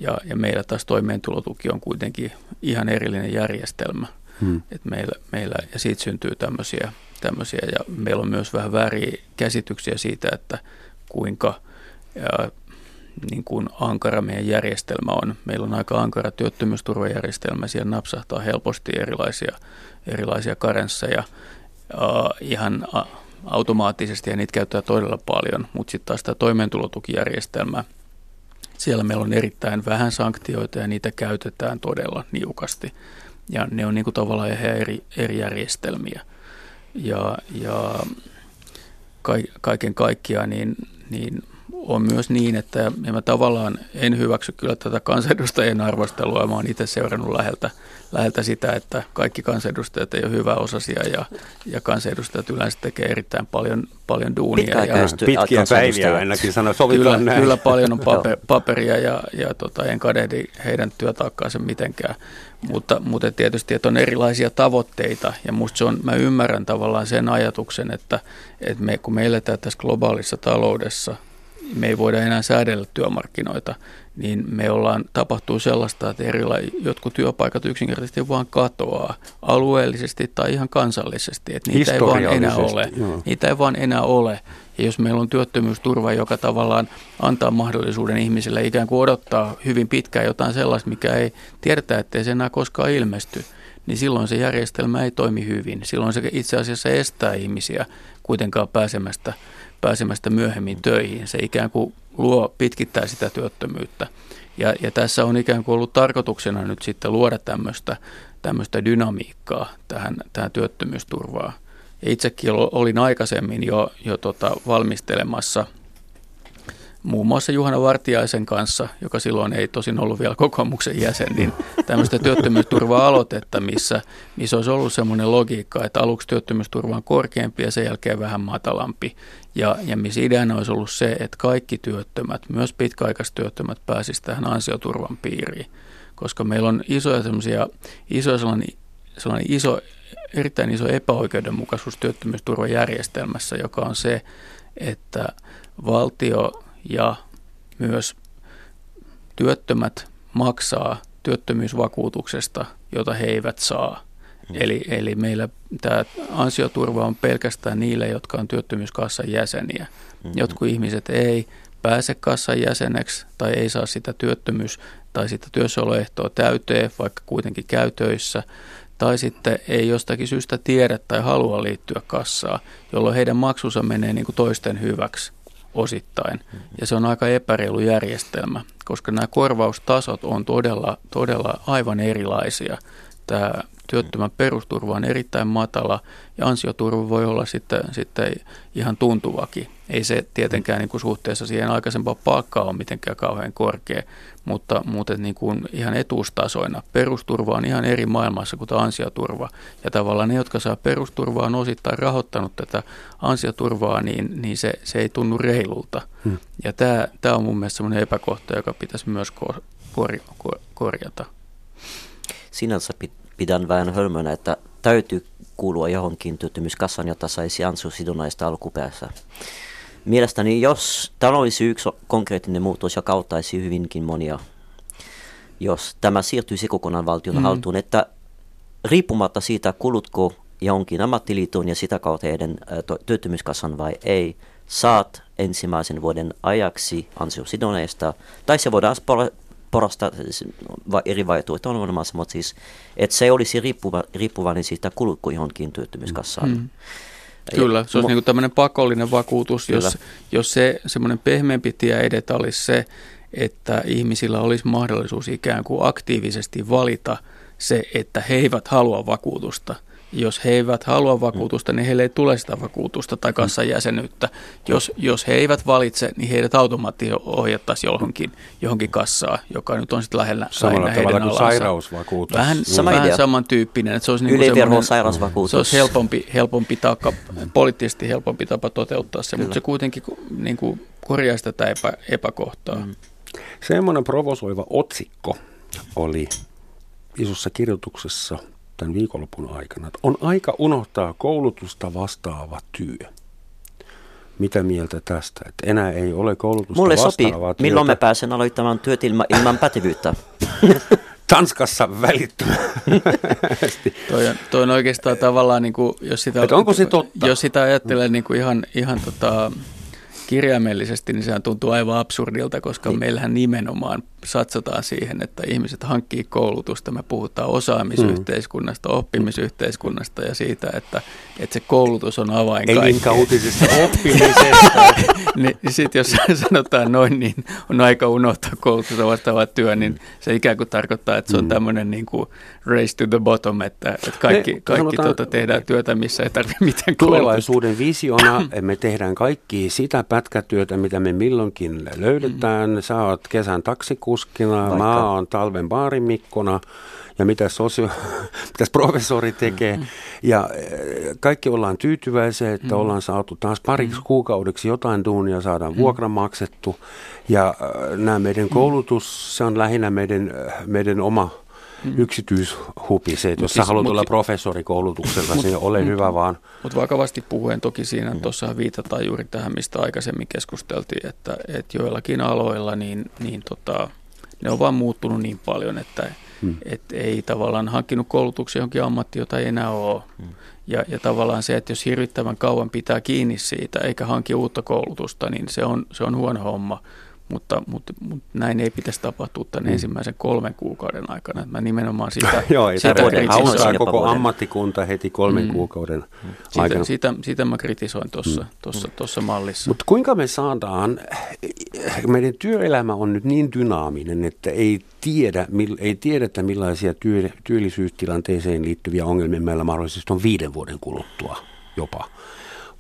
Ja, ja meillä taas toimeentulotuki on kuitenkin ihan erillinen järjestelmä. Hmm. Et meillä, meillä, ja siitä syntyy tämmöisiä, tämmöisiä. Ja meillä on myös vähän vääriä käsityksiä siitä, että kuinka ja, niin kuin ankara meidän järjestelmä on. Meillä on aika ankara työttömyysturvajärjestelmä, siellä napsahtaa helposti erilaisia, erilaisia karensseja. Uh, ihan automaattisesti ja niitä käyttää todella paljon, mutta sitten taas tämä toimeentulotukijärjestelmä, siellä meillä on erittäin vähän sanktioita ja niitä käytetään todella niukasti. Ja ne on niin kuin tavallaan eri, eri järjestelmiä. Ja, ja kaiken kaikkiaan niin, niin on myös niin, että mä tavallaan en hyväksy kyllä tätä kansanedustajien arvostelua. Mä oon itse seurannut läheltä, läheltä sitä, että kaikki kansanedustajat ei ole hyvä osasia ja, ja kansanedustajat yleensä tekee erittäin paljon, paljon duunia. Ja, pitkiä päiviä ainakin sanoa, kyllä, näin. kyllä paljon on paper, paperia ja, ja tota, en kadehdi heidän työtaakkaansa mitenkään. Mutta, mutta tietysti, että on erilaisia tavoitteita ja musta se on, mä ymmärrän tavallaan sen ajatuksen, että, että me, kun me eletään tässä globaalissa taloudessa – me ei voida enää säädellä työmarkkinoita, niin me ollaan, tapahtuu sellaista, että erila, jotkut työpaikat yksinkertaisesti vaan katoaa alueellisesti tai ihan kansallisesti, että niitä ei vaan enää ole. Joo. Niitä ei vaan enää ole. Ja jos meillä on työttömyysturva, joka tavallaan antaa mahdollisuuden ihmisille ikään kuin odottaa hyvin pitkään jotain sellaista, mikä ei tiedetä, ettei se enää koskaan ilmesty, niin silloin se järjestelmä ei toimi hyvin. Silloin se itse asiassa estää ihmisiä kuitenkaan pääsemästä pääsemästä myöhemmin töihin. Se ikään kuin luo, pitkittää sitä työttömyyttä. Ja, ja tässä on ikään kuin ollut tarkoituksena nyt sitten luoda tämmöistä, tämmöistä dynamiikkaa tähän, tähän työttömyysturvaan. Itsekin olin aikaisemmin jo, jo tota valmistelemassa – muun muassa Juhana Vartiaisen kanssa, joka silloin ei tosin ollut vielä kokoomuksen jäsen, niin tämmöistä työttömyysturva-aloitetta, missä, missä olisi ollut semmoinen logiikka, että aluksi työttömyysturva on korkeampi ja sen jälkeen vähän matalampi. Ja, ja missä ideana olisi ollut se, että kaikki työttömät, myös pitkäaikaistyöttömät, pääsisivät tähän ansioturvan piiriin. Koska meillä on isoja semmoisia, isoja sellainen, sellainen iso, erittäin iso epäoikeudenmukaisuus työttömyysturvajärjestelmässä, joka on se, että valtio ja myös työttömät maksaa työttömyysvakuutuksesta, jota he eivät saa. Mm. Eli, eli meillä tämä ansioturva on pelkästään niille, jotka on työttömyyskassan jäseniä. Mm-hmm. Jotkut ihmiset ei pääse kassan jäseneksi tai ei saa sitä työttömyys- tai sitä työssäoloehtoa täyteen, vaikka kuitenkin käy töissä. Tai sitten ei jostakin syystä tiedä tai halua liittyä kassaan, jolloin heidän maksunsa menee niin kuin toisten hyväksi osittain. Ja se on aika epäreilu järjestelmä, koska nämä korvaustasot on todella, todella aivan erilaisia. Tämä työttömän perusturva on erittäin matala ja ansioturva voi olla sitten, sitten ihan tuntuvakin. Ei se tietenkään niin kuin suhteessa siihen aikaisempaan palkkaan ole mitenkään kauhean korkea, mutta, mutta niin kuin ihan etuustasoina. Perusturva on ihan eri maailmassa kuin ansioturva. Ja tavallaan ne, jotka saa perusturvaa, on osittain rahoittanut tätä ansioturvaa, niin, niin se, se ei tunnu reilulta. Hmm. Ja tämä, tämä on mun mielestä sellainen epäkohta, joka pitäisi myös korjata. sinänsä pidän vähän hölmönä, että täytyy kuulua johonkin työttömyyskassan, jotta saisi ansiosidonnaista alkupäässä. Mielestäni jos tämä olisi yksi konkreettinen muutos ja kauttaisi hyvinkin monia, jos tämä siirtyisi kokonaan valtion mm. haltuun, että riippumatta siitä, kulutko johonkin ammattiliiton ja sitä kautta heidän työttömyyskassan vai ei, saat ensimmäisen vuoden ajaksi ansiosidonnaista, tai se voidaan porasta eri vaihtoehtoja on olemassa, mutta siis, että se olisi riippuva, riippuvainen siitä, kulutko johonkin työttömyyskassaan. Mm. Kyllä, se olisi niin tämmöinen pakollinen vakuutus, jos, jos se semmoinen pehmeämpi tie edetä olisi se, että ihmisillä olisi mahdollisuus ikään kuin aktiivisesti valita se, että he eivät halua vakuutusta – jos he eivät halua vakuutusta, niin heille ei tule sitä vakuutusta tai kassan jäsenyyttä. Jos, jos he eivät valitse, niin heidät automaattisesti ohjattaisiin johonkin, johonkin kassaan, joka nyt on sitten lähellä, Samalla lähellä tavalla kuin sairausvakuutus. Vähän, Sama vähän samantyyppinen. Että se olisi niin sairausvakuutus. Se olisi helpompi, helpompi taakka, poliittisesti helpompi tapa toteuttaa se, Kyllä. mutta se kuitenkin niin kuin korjaisi tätä epä, epäkohtaa. Mm. Semmoinen provosoiva otsikko oli isossa kirjoituksessa – tämän viikonlopun aikana, että on aika unohtaa koulutusta vastaava työ. Mitä mieltä tästä? Että enää ei ole koulutusta Mulle sopii. Työtä. Milloin mä pääsen aloittamaan työt ilman, ilman pätevyyttä? Tanskassa välittömästi. toi, on, toi on oikeastaan tavallaan, niin kuin, jos, sitä, onko se totta? jos sitä ajattelee niin kuin ihan, ihan tota, kirjaimellisesti, niin sehän tuntuu aivan absurdilta, koska niin. meillähän nimenomaan satsataan siihen, että ihmiset hankkii koulutusta. Me puhutaan osaamisyhteiskunnasta, mm. oppimisyhteiskunnasta ja siitä, että, että se koulutus on avain Ei kaikkeen. uutisista oppimisesta. niin, niin sitten jos sanotaan noin, niin on aika unohtaa koulutusta vastaava työ, niin se ikään kuin tarkoittaa, että se on mm. tämmöinen niin kuin race to the bottom, että, että kaikki, Me, kaikki tuota tehdään työtä, missä ei tarvitse mitään Tulevaisuuden visiona me tehdään kaikki sitä pätkätyötä, mitä me milloinkin löydetään. Mm. Sä oot kesän taksikuskina, Vaikka. mä oon talven baarimikkona ja mitä sosio, mitäs professori tekee. Mm. Ja eh, kaikki ollaan tyytyväisiä, että mm. ollaan saatu taas pariksi mm. kuukaudeksi jotain duunia, saadaan mm. vuokra maksettu. Ja eh, nämä meidän koulutus, se on lähinnä meidän, eh, meidän oma mm. yksityishupi se, että jos siis, sä haluat olla professori koulutukselta, niin ole mut, hyvä vaan. Mutta vakavasti puhuen toki siinä mm. tuossa viitataan juuri tähän, mistä aikaisemmin keskusteltiin, että, että joillakin aloilla niin, niin tota, ne on vaan muuttunut niin paljon, että mm. et ei tavallaan hankkinut koulutuksia johonkin ammattiin, jota ei enää ole. Mm. Ja, ja tavallaan se, että jos hirvittävän kauan pitää kiinni siitä eikä hanki uutta koulutusta, niin se on, se on huono homma mutta, mutta, mutta näin ei pitäisi tapahtua tämän mm. ensimmäisen kolmen kuukauden aikana. Mä nimenomaan sitä, Joo, ei sitä kritisoin. koko ammattikunta heti kolmen mm. kuukauden mm. aikana. Sitä, sitä, sitä mä kritisoin tuossa mm. Tossa, mallissa. Mutta kuinka me saadaan, meidän työelämä on nyt niin dynaaminen, että ei tiedä, ei tiedetä millaisia työ, työllisyystilanteeseen liittyviä ongelmia meillä mahdollisesti on viiden vuoden kuluttua jopa.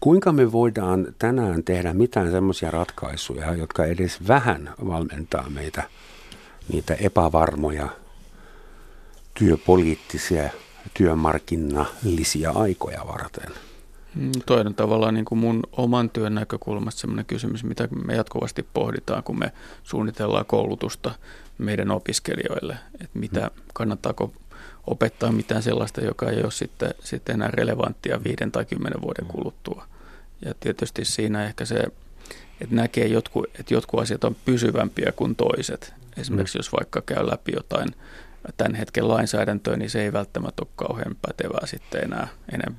Kuinka me voidaan tänään tehdä mitään semmoisia ratkaisuja, jotka edes vähän valmentaa meitä niitä epävarmoja työpoliittisia, työmarkkinallisia aikoja varten? Mm, toinen tavallaan niin kuin mun oman työn näkökulmasta sellainen kysymys, mitä me jatkuvasti pohditaan, kun me suunnitellaan koulutusta meidän opiskelijoille, että mitä kannattaako opettaa mitään sellaista, joka ei ole sitten, sitten enää relevanttia viiden tai kymmenen vuoden kuluttua. Ja tietysti siinä ehkä se, että näkee, jotkut, että jotkut asiat on pysyvämpiä kuin toiset. Esimerkiksi mm. jos vaikka käy läpi jotain tämän hetken lainsäädäntöä, niin se ei välttämättä ole kauhean pätevää sitten enää, enää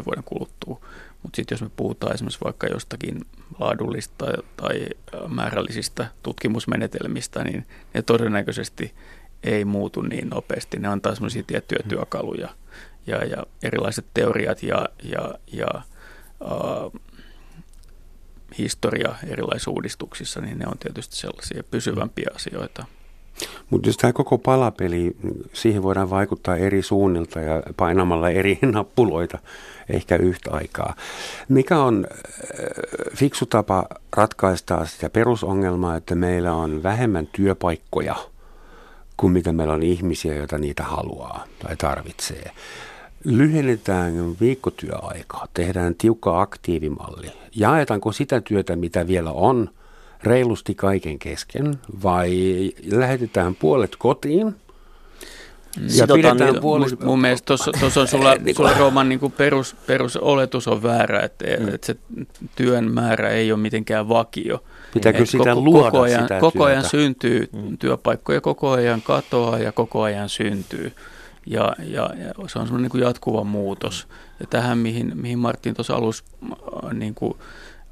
15-20 vuoden kuluttua. Mutta sitten jos me puhutaan esimerkiksi vaikka jostakin laadullista tai määrällisistä tutkimusmenetelmistä, niin ne todennäköisesti ei muutu niin nopeasti. Ne antaa semmoisia tiettyjä mm. työkaluja ja, ja erilaiset teoriat ja, ja, ja äh, historia erilaisissa uudistuksissa, niin ne on tietysti sellaisia pysyvämpiä asioita. Mutta jos tämä koko palapeli, siihen voidaan vaikuttaa eri suunnilta ja painamalla eri nappuloita ehkä yhtä aikaa. Mikä on fiksu tapa ratkaista sitä perusongelmaa, että meillä on vähemmän työpaikkoja kuin mitä meillä on ihmisiä, joita niitä haluaa tai tarvitsee? Lyhennetään viikkotyöaikaa, tehdään tiukka aktiivimalli. Jaetaanko sitä työtä, mitä vielä on, reilusti kaiken kesken vai lähetetään puolet kotiin Ja sidotaan pidetään niin- puoli... Mun, mun mielestä tuossa on sulla, sulla Rooman niin kuin perus, perusoletus on väärä, että, mm. että se työn määrä ei ole mitenkään vakio. Pitääkö Et sitä koko, luoda koko ajan, sitä Koko ajan työtä? syntyy mm. työpaikkoja, koko ajan katoaa ja koko ajan syntyy. Ja, ja, ja se on semmoinen niin jatkuva muutos. Ja tähän, mihin, mihin Martin tuossa alussa äh, niin kuin,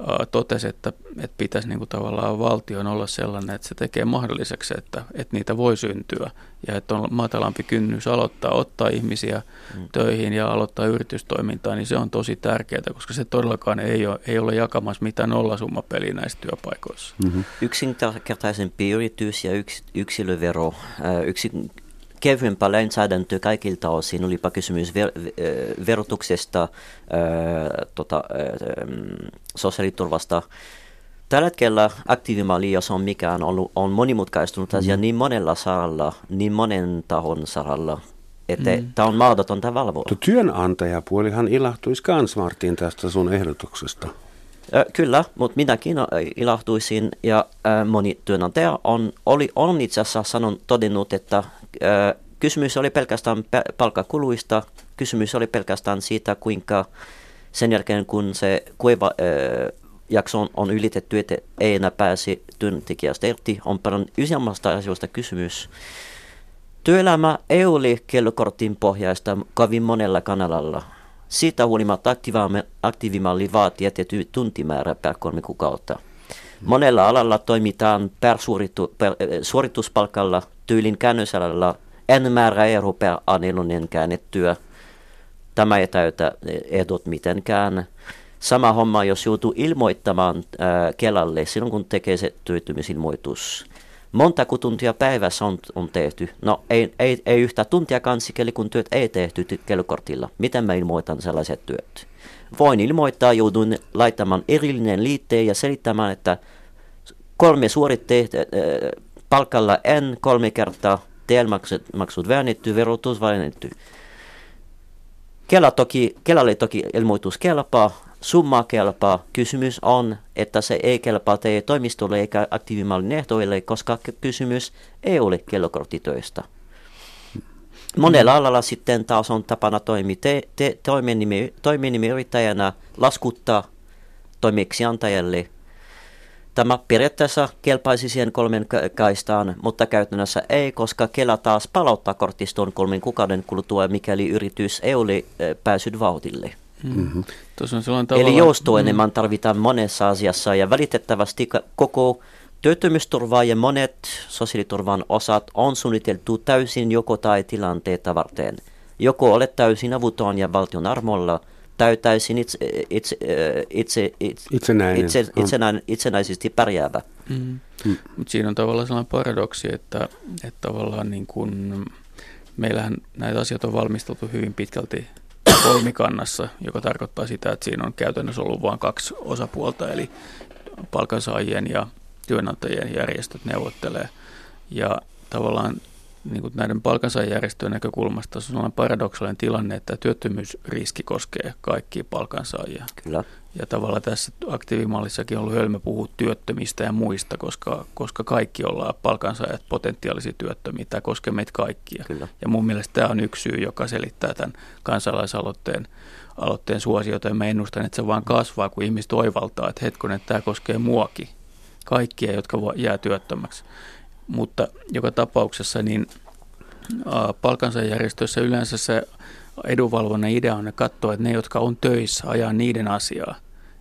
äh, totesi, että, että pitäisi niin kuin tavallaan valtion olla sellainen, että se tekee mahdolliseksi, että, että niitä voi syntyä. Ja että on matalampi kynnys aloittaa, ottaa ihmisiä mm. töihin ja aloittaa yritystoimintaa, niin se on tosi tärkeää, koska se todellakaan ei ole, ei ole jakamassa mitään nollasummapeliä näissä työpaikoissa. Mm-hmm. yksinkertaisempi yritys ja yks, yksilövero, äh, yksi, kevyempää lainsäädäntöä kaikilta osin, olipa kysymys ver, ver, verotuksesta, ää, tota, ää, sosiaaliturvasta. Tällä hetkellä aktiivimalli, jos on mikään, on, on monimutkaistunut asia mm. niin monella saralla, niin monen tahon saralla, että mm. tämä on mahdotonta valvoa. Tuo työnantajapuolihan ilahtuisi kans Martin tästä sun ehdotuksesta. Kyllä, mutta minäkin ilahtuisin ja moni työnantaja on, oli, on itse asiassa sanon, todennut, että kysymys oli pelkästään pe- palkkakuluista, kysymys oli pelkästään siitä, kuinka sen jälkeen kun se kuiva jakso on, ylitetty, että ei enää pääsi työntekijästä irti, on paljon useammasta asioista kysymys. Työelämä ei ole kellokortin pohjaista kovin monella kanalalla. Siitä huolimatta aktiivimalli vaatii tietty tuntimäärä per kolme kuukautta. Monella alalla toimitaan per, suoritu, per eh, suorituspalkalla, tyylin käännösalalla en määrä ero per anelonen käännettyä. Tämä ei täytä eh, ehdot mitenkään. Sama homma, jos joutuu ilmoittamaan ää, Kelalle silloin, kun tekee se työttömyysilmoitus. Montako tuntia päivässä on, on tehty? No ei, ei, ei yhtä tuntiakaan sikäli, kun työt ei tehty ty- kellokortilla. Miten mä ilmoitan sellaiset työt? Voin ilmoittaa, joudun laittamaan erillinen liitteen ja selittämään, että kolme suoritteet äh, palkalla en kolme kertaa, TL-maksut maksut väännetty, verotus väännetty. Kela toki, Kelalle toki ilmoitus kelpaa, summa kelpaa. Kysymys on, että se ei kelpaa teidän toimistolle eikä aktiivimallin ehdoille, koska ky- kysymys ei ole kellokorttitöistä. Monella alalla sitten taas on tapana toimia te, te, toiminimi, toiminimiyrittäjänä laskuttaa toimeksiantajalle. Tämä periaatteessa kelpaisi siihen kolmen ka- kaistaan, mutta käytännössä ei, koska Kela taas palauttaa kortiston kolmen kuukauden kuluttua, mikäli yritys ei ole päässyt vauhdille. Mm-hmm. Tuossa on sellainen Eli joustoa Mm. enemmän tarvitaan monessa asiassa ja välitettävästi koko työttömyysturva ja monet sosiaaliturvan osat on suunniteltu täysin joko tai tilanteita varten. Joko olet täysin avuton ja valtion armolla, tai täysin itse, itse, itse, itse, Itsenäinen. itse, itsenäinen, itsenäisesti pärjäävä. Mm. Mm. Mutta siinä on tavallaan sellainen paradoksi, että, että tavallaan niin kun, meillähän näitä asioita on valmisteltu hyvin pitkälti kolmikannassa, joka tarkoittaa sitä, että siinä on käytännössä ollut vain kaksi osapuolta, eli palkansaajien ja työnantajien järjestöt neuvottelee. Ja tavallaan niin kuin näiden palkansaajajärjestöjen näkökulmasta se on sellainen paradoksaalinen tilanne, että työttömyysriski koskee kaikkia palkansaajia. Kyllä. Ja tavallaan tässä aktiivimallissakin on ollut hölmö puhua työttömistä ja muista, koska, koska kaikki ollaan palkansaajat potentiaalisia työttömiä. Tämä koskee meitä kaikkia. Kyllä. Ja mun mielestä tämä on yksi syy, joka selittää tämän kansalaisaloitteen aloitteen suosiota. Ja mä ennustan, että se vaan kasvaa, kun ihmiset oivaltaa, että hetkonen, että tämä koskee muakin. Kaikkia, jotka jää työttömäksi. Mutta joka tapauksessa niin ää, palkansaajajärjestöissä yleensä se edunvalvonnan idea on katsoa, että ne, jotka on töissä, ajaa niiden asiaa.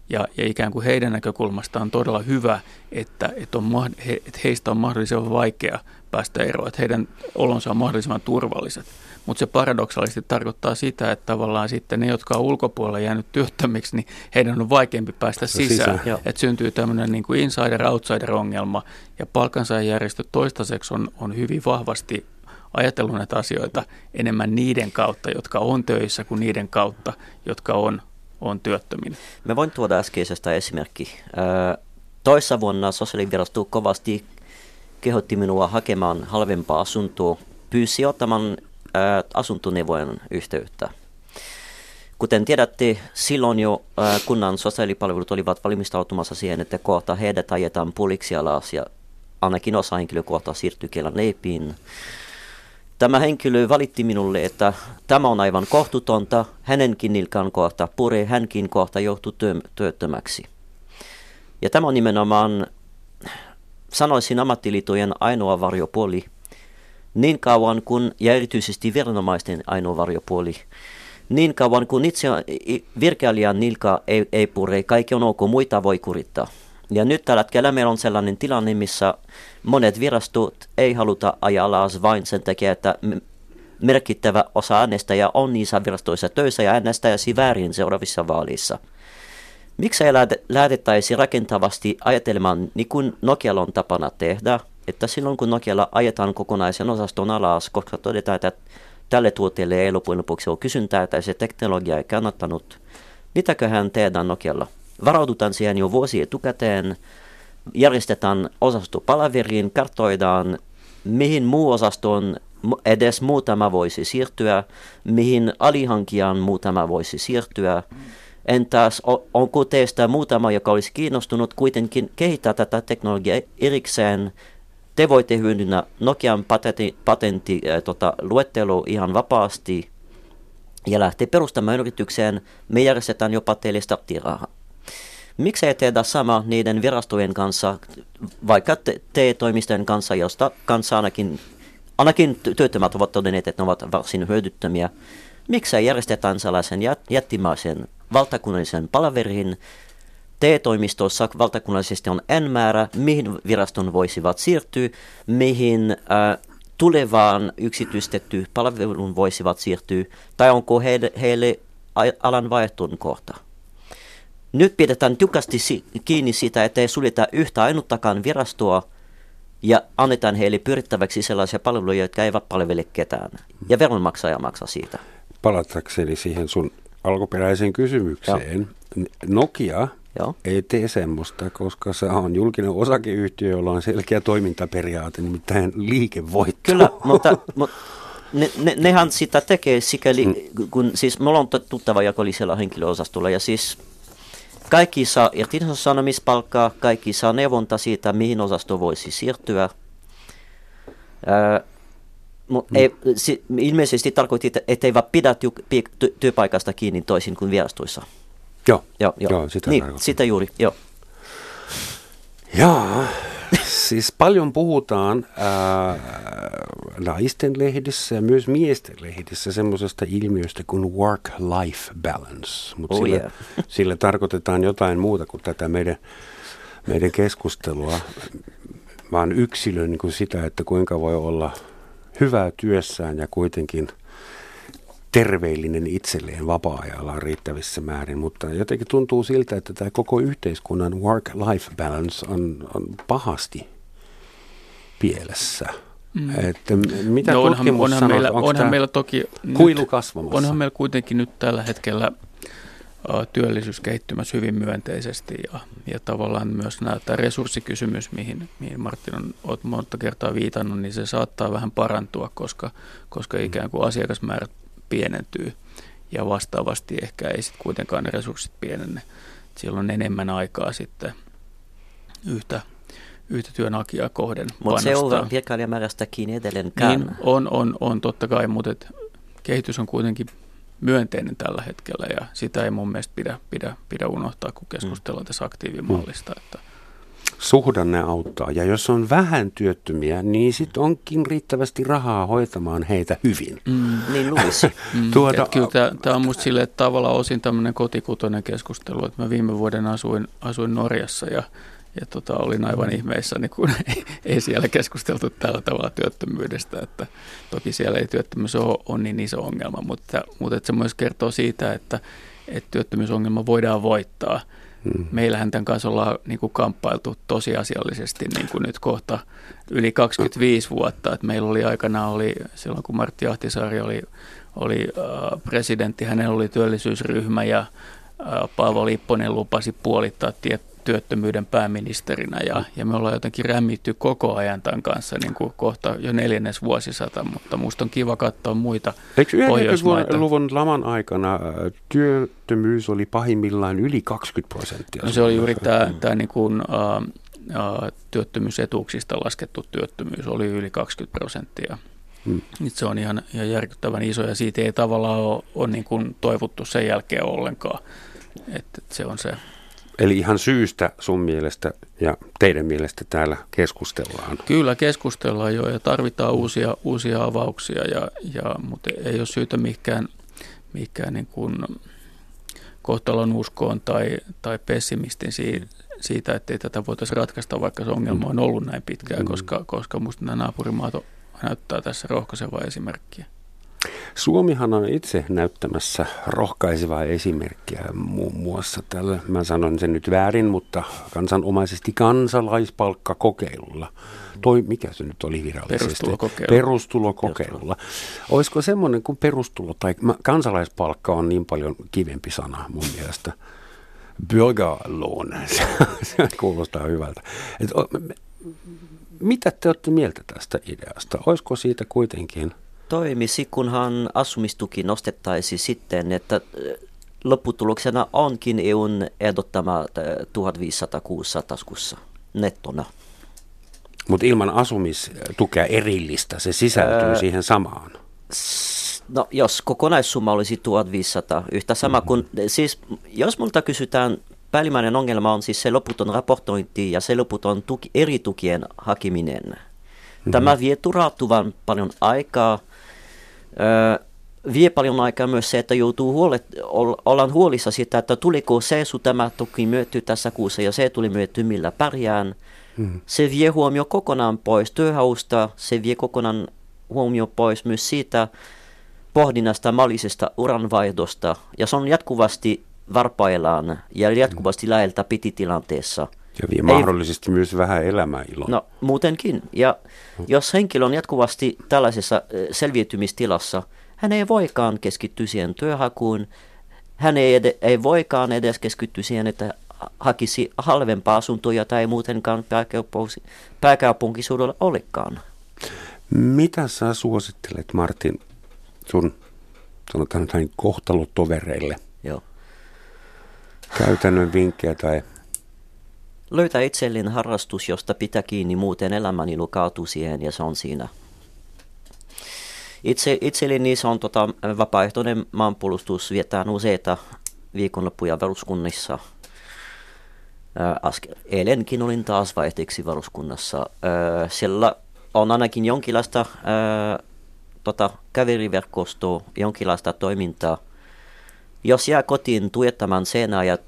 Ja, ja ikään kuin heidän näkökulmastaan on todella hyvä, että, että, on, että heistä on mahdollisimman vaikea päästä eroon, että heidän olonsa on mahdollisimman turvalliset. Mutta se paradoksaalisesti tarkoittaa sitä, että tavallaan sitten ne, jotka on ulkopuolella jäänyt työttömiksi, niin heidän on vaikeampi päästä sisään. Sisään. Joo. Että syntyy tämmöinen niin kuin insider-outsider-ongelma. Ja palkansaajajärjestöt toistaiseksi on, on hyvin vahvasti ajatellut näitä asioita enemmän niiden kautta, jotka on töissä, kuin niiden kautta, jotka on, on työttöminä. Mä voin tuoda äskeisestä esimerkki. Toissa vuonna sosiaalivirasto kovasti kehotti minua hakemaan halvempaa asuntoa, pyysi ottamaan ö, asuntoneuvojen yhteyttä. Kuten tiedätte, silloin jo kunnan sosiaalipalvelut olivat valmistautumassa siihen, että kohta heidät ajetaan puoliksi alas ja ainakin osa henkilökohtaa siirtyy Kelan leipiin. Tämä henkilö valitti minulle, että tämä on aivan kohtutonta, hänenkin nilkan kohta pure, hänkin kohta joutuu työttömäksi. Ja tämä on nimenomaan, sanoisin ammattiliitojen ainoa varjopuoli, niin kauan kun, ja erityisesti viranomaisten ainoa varjopuoli, niin kauan kun itse virkailijän nilka ei, ei pure, kaikki on ok, muita voi kurittaa. Ja nyt tällä hetkellä meillä on sellainen tilanne, missä monet virastot ei haluta ajaa alas vain sen takia, että merkittävä osa äänestäjä on niissä virastoissa töissä ja äänestäjäsi väärin seuraavissa vaaleissa. Miksi ei lähdettäisi rakentavasti ajatelemaan niin kuin Nokialla on tapana tehdä, että silloin kun Nokialla ajetaan kokonaisen osaston alas, koska todetaan, että tälle tuotteelle ei loppujen lopuksi ole kysyntää tai se teknologia ei kannattanut, mitäköhän tehdään Nokialla? Varaudutaan siihen jo vuosi etukäteen, järjestetään osasto palaveriin, kartoidaan, mihin muu osastoon edes muutama voisi siirtyä, mihin alihankijan muutama voisi siirtyä. Entäs onko teistä muutama, joka olisi kiinnostunut kuitenkin kehittää tätä teknologiaa erikseen? Te voitte hyödyntää Nokian patentti, patentti äh, tota, luettelo ihan vapaasti ja lähteä perustamaan yritykseen. Me järjestetään jopa teille starttirahaa. Miksi ei tehdä sama niiden virastojen kanssa, vaikka TE-toimistojen kanssa, josta kanssa ainakin, ainakin työttömät ovat todenneet, että ne ovat varsin hyödyttömiä. Miksi järjestetään sellaisen jättimäisen valtakunnallisen palaverin, TE-toimistossa valtakunnallisesti on N määrä, mihin viraston voisivat siirtyä, mihin äh, tulevaan yksityistetty palvelun voisivat siirtyä, tai onko heille, heille alan vaihtun kohta. Nyt pidetään tiukasti kiinni siitä, ettei suljeta yhtä ainuttakaan virastoa ja annetaan heille pyrittäväksi sellaisia palveluja, jotka eivät palvele ketään. Ja veronmaksaja maksaa siitä. Palatakseni siihen sun alkuperäiseen kysymykseen. Joo. Nokia Joo. ei tee semmoista, koska se on julkinen osakeyhtiö, jolla on selkeä toimintaperiaate, nimittäin liikevoitto. Kyllä, mutta, mutta ne, ne, nehän sitä tekee sikäli, mm. kun siis mulla on tuttava, joka oli siellä henkilöosastolla, ja siis kaikki saa irtisanomispalkkaa, kaikki saa neuvonta siitä, mihin osasto voisi siirtyä. Ää, mutta mm. ei, si, ilmeisesti tarkoitti, että eivät pidä ty, ty, työpaikasta kiinni toisin kuin virastoissa. Joo, joo, joo. joo sitä, niin, sitä juuri, joo. Joo, siis paljon puhutaan ää, naisten lehdissä ja myös miesten lehdissä semmoisesta ilmiöstä kuin work-life balance. Mutta oh, sillä, yeah. sillä tarkoitetaan jotain muuta kuin tätä meidän, meidän keskustelua, vaan yksilön niin kuin sitä, että kuinka voi olla hyvää työssään ja kuitenkin – terveellinen itselleen vapaa-ajalla riittävissä määrin, mutta jotenkin tuntuu siltä, että tämä koko yhteiskunnan work-life balance on, on pahasti pielessä. Mm. Että mitä no onhan, onhan, sanot, meillä, onhan meillä toki kuilu kasvamassa? Onhan meillä kuitenkin nyt tällä hetkellä työllisyys kehittymässä hyvin myönteisesti ja, ja tavallaan myös nämä, tämä resurssikysymys, mihin, mihin Martin on olet monta kertaa viitannut, niin se saattaa vähän parantua, koska, koska ikään kuin asiakasmäärät pienentyy ja vastaavasti ehkä ei sitten kuitenkaan ne resurssit pienenne. Silloin on enemmän aikaa sitten yhtä, yhtä työnhakijaa kohden Mutta se on virkailijamäärästäkin edelleenkään. Niin, on, on, on totta kai, mutta et kehitys on kuitenkin myönteinen tällä hetkellä ja sitä ei mun mielestä pidä, pidä, pidä unohtaa, kun keskustellaan mm. tässä aktiivimallista. Että suhdanne auttaa. Ja jos on vähän työttömiä, niin sitten onkin riittävästi rahaa hoitamaan heitä hyvin. Mm. Niin luulisi. mm. tuota, kyllä tämä on minusta sille tavallaan osin tämmöinen kotikutoinen keskustelu, että mä viime vuoden asuin, asuin Norjassa ja ja tota, olin aivan ihmeissäni, kun ei, ei siellä keskusteltu tällä tavalla työttömyydestä. Että toki siellä ei työttömyys ole, ole niin iso ongelma, mutta, mutta että se myös kertoo siitä, että, että työttömyysongelma voidaan voittaa – Hmm. Meillähän tämän kanssa ollaan niin kuin kamppailtu tosiasiallisesti niin kuin nyt kohta yli 25 vuotta. että meillä oli aikana, oli, silloin kun Martti Ahtisaari oli, oli äh, presidentti, hänellä oli työllisyysryhmä ja äh, Paavo Lipponen lupasi puolittaa tie, työttömyyden pääministerinä ja, ja me ollaan jotenkin rämmitty koko ajan tämän kanssa niin kuin kohta jo neljännes vuosisata, mutta musta on kiva katsoa muita Eikö 90-luvun laman aikana äh, työttömyys oli pahimmillaan yli 20 prosenttia? No se oli juuri tämä, tämä niin kuin, uh, uh, työttömyysetuuksista laskettu työttömyys oli yli 20 prosenttia. Hmm. Se on ihan, ihan järkyttävän iso ja siitä ei tavallaan ole, ole niin kuin toivottu sen jälkeen ollenkaan. Että se on se. Eli ihan syystä sun mielestä ja teidän mielestä täällä keskustellaan? Kyllä keskustellaan jo ja tarvitaan uusia, uusia avauksia, ja, ja, mutta ei ole syytä mihinkään, mihinkään niin kuin kohtalon uskoon tai, tai pessimistin siitä, siitä, että ei tätä voitaisiin ratkaista, vaikka se ongelma on ollut näin pitkään, mm. koska, koska minusta nämä naapurimaat näyttää tässä rohkaisevaa esimerkkiä. Suomihan on itse näyttämässä rohkaisevaa esimerkkiä muun muassa tällä, mä sanon sen nyt väärin, mutta kansanomaisesti kansalaispalkkakokeilulla. Toi, mikä se nyt oli virallisesti? Perustulokokeilulla. Perustulokokeilulla. Olisiko semmoinen kuin perustulo tai kansalaispalkka on niin paljon kivempi sana mun mielestä. Bürgerlohn, se kuulostaa hyvältä. Et, mitä te olette mieltä tästä ideasta? Olisiko siitä kuitenkin toimisi, kunhan asumistuki nostettaisiin sitten, että äh, lopputuloksena onkin EUn ehdottama 1500-600 taskussa nettona. Mutta ilman asumistukea erillistä, se sisältyy öö, siihen samaan. No jos kokonaissumma olisi 1500, yhtä sama mm-hmm. kuin, siis jos multa kysytään, päällimmäinen ongelma on siis se loputon raportointi ja se loputon tuki, eri tukien hakeminen. Mm-hmm. Tämä vie turautuvan paljon aikaa vie paljon aikaa myös se, että joutuu huolet, ollaan huolissa siitä, että tuliko se tämä tuki myöty tässä kuussa ja se tuli myöty millä pärjään. Hmm. Se vie huomio kokonaan pois työhausta, se vie kokonaan huomio pois myös siitä pohdinnasta mallisesta uranvaihdosta ja se on jatkuvasti varpaillaan ja jatkuvasti läheltä pititilanteessa. Ja mahdollisesti Ei, myös vähän elämää ilon. No muutenkin. Ja jos henkilö on jatkuvasti tällaisessa selviytymistilassa, hän ei voikaan keskittyä siihen työhakuun. Hän ei, ed- ei voikaan edes keskittyä siihen, että hakisi halvempaa asuntoja tai muutenkaan pääkaupunkisuudella olekaan. Mitä sä suosittelet, Martin, sun sanotaan näin kohtalotovereille? Joo. Käytännön vinkkejä tai löytää itselleen harrastus, josta pitää kiinni, muuten elämäni lukautuu siihen ja se on siinä. Itse, itselleni se on tota, vapaaehtoinen maanpuolustus, vietään useita viikonloppuja varuskunnissa. Äsken, eilenkin olin taas vaihteeksi varuskunnassa. siellä on ainakin jonkinlaista ää, tota, käveriverkostoa, jonkinlaista toimintaa. Jos jää kotiin tuettamaan sen ajat,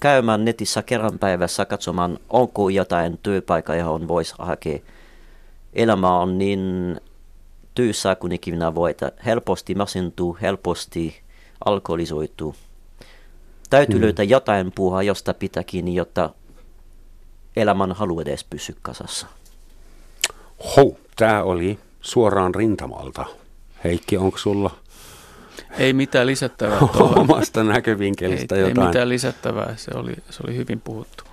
käymään netissä kerran päivässä katsomaan, onko jotain työpaikkaa, johon voisi hakea. Elämä on niin työssä kuin ikinä voi, että helposti masentuu, helposti alkoholisoituu. Täytyy hmm. löytää jotain puuhaa, josta pitää kiinni, jotta elämän halu edes pysy kasassa. Hou, tämä oli suoraan rintamalta. Heikki, onko sulla ei mitään lisättävää. Omasta näkövinkkelistä ei, jotain. Ei mitään lisättävää, se oli, se oli hyvin puhuttu.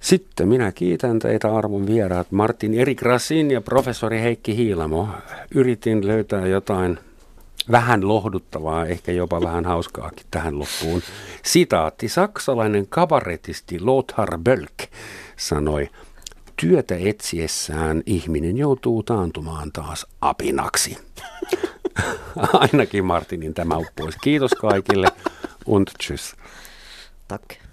Sitten minä kiitän teitä arvon vieraat Martin Erik Rasin ja professori Heikki Hiilamo. Yritin löytää jotain vähän lohduttavaa, ehkä jopa vähän hauskaakin tähän loppuun. Sitaatti. Saksalainen kabaretisti Lothar Bölk sanoi, työtä etsiessään ihminen joutuu taantumaan taas apinaksi. Ainakin Martinin tämä uppoisi. Kiitos kaikille und tschüss. Tack.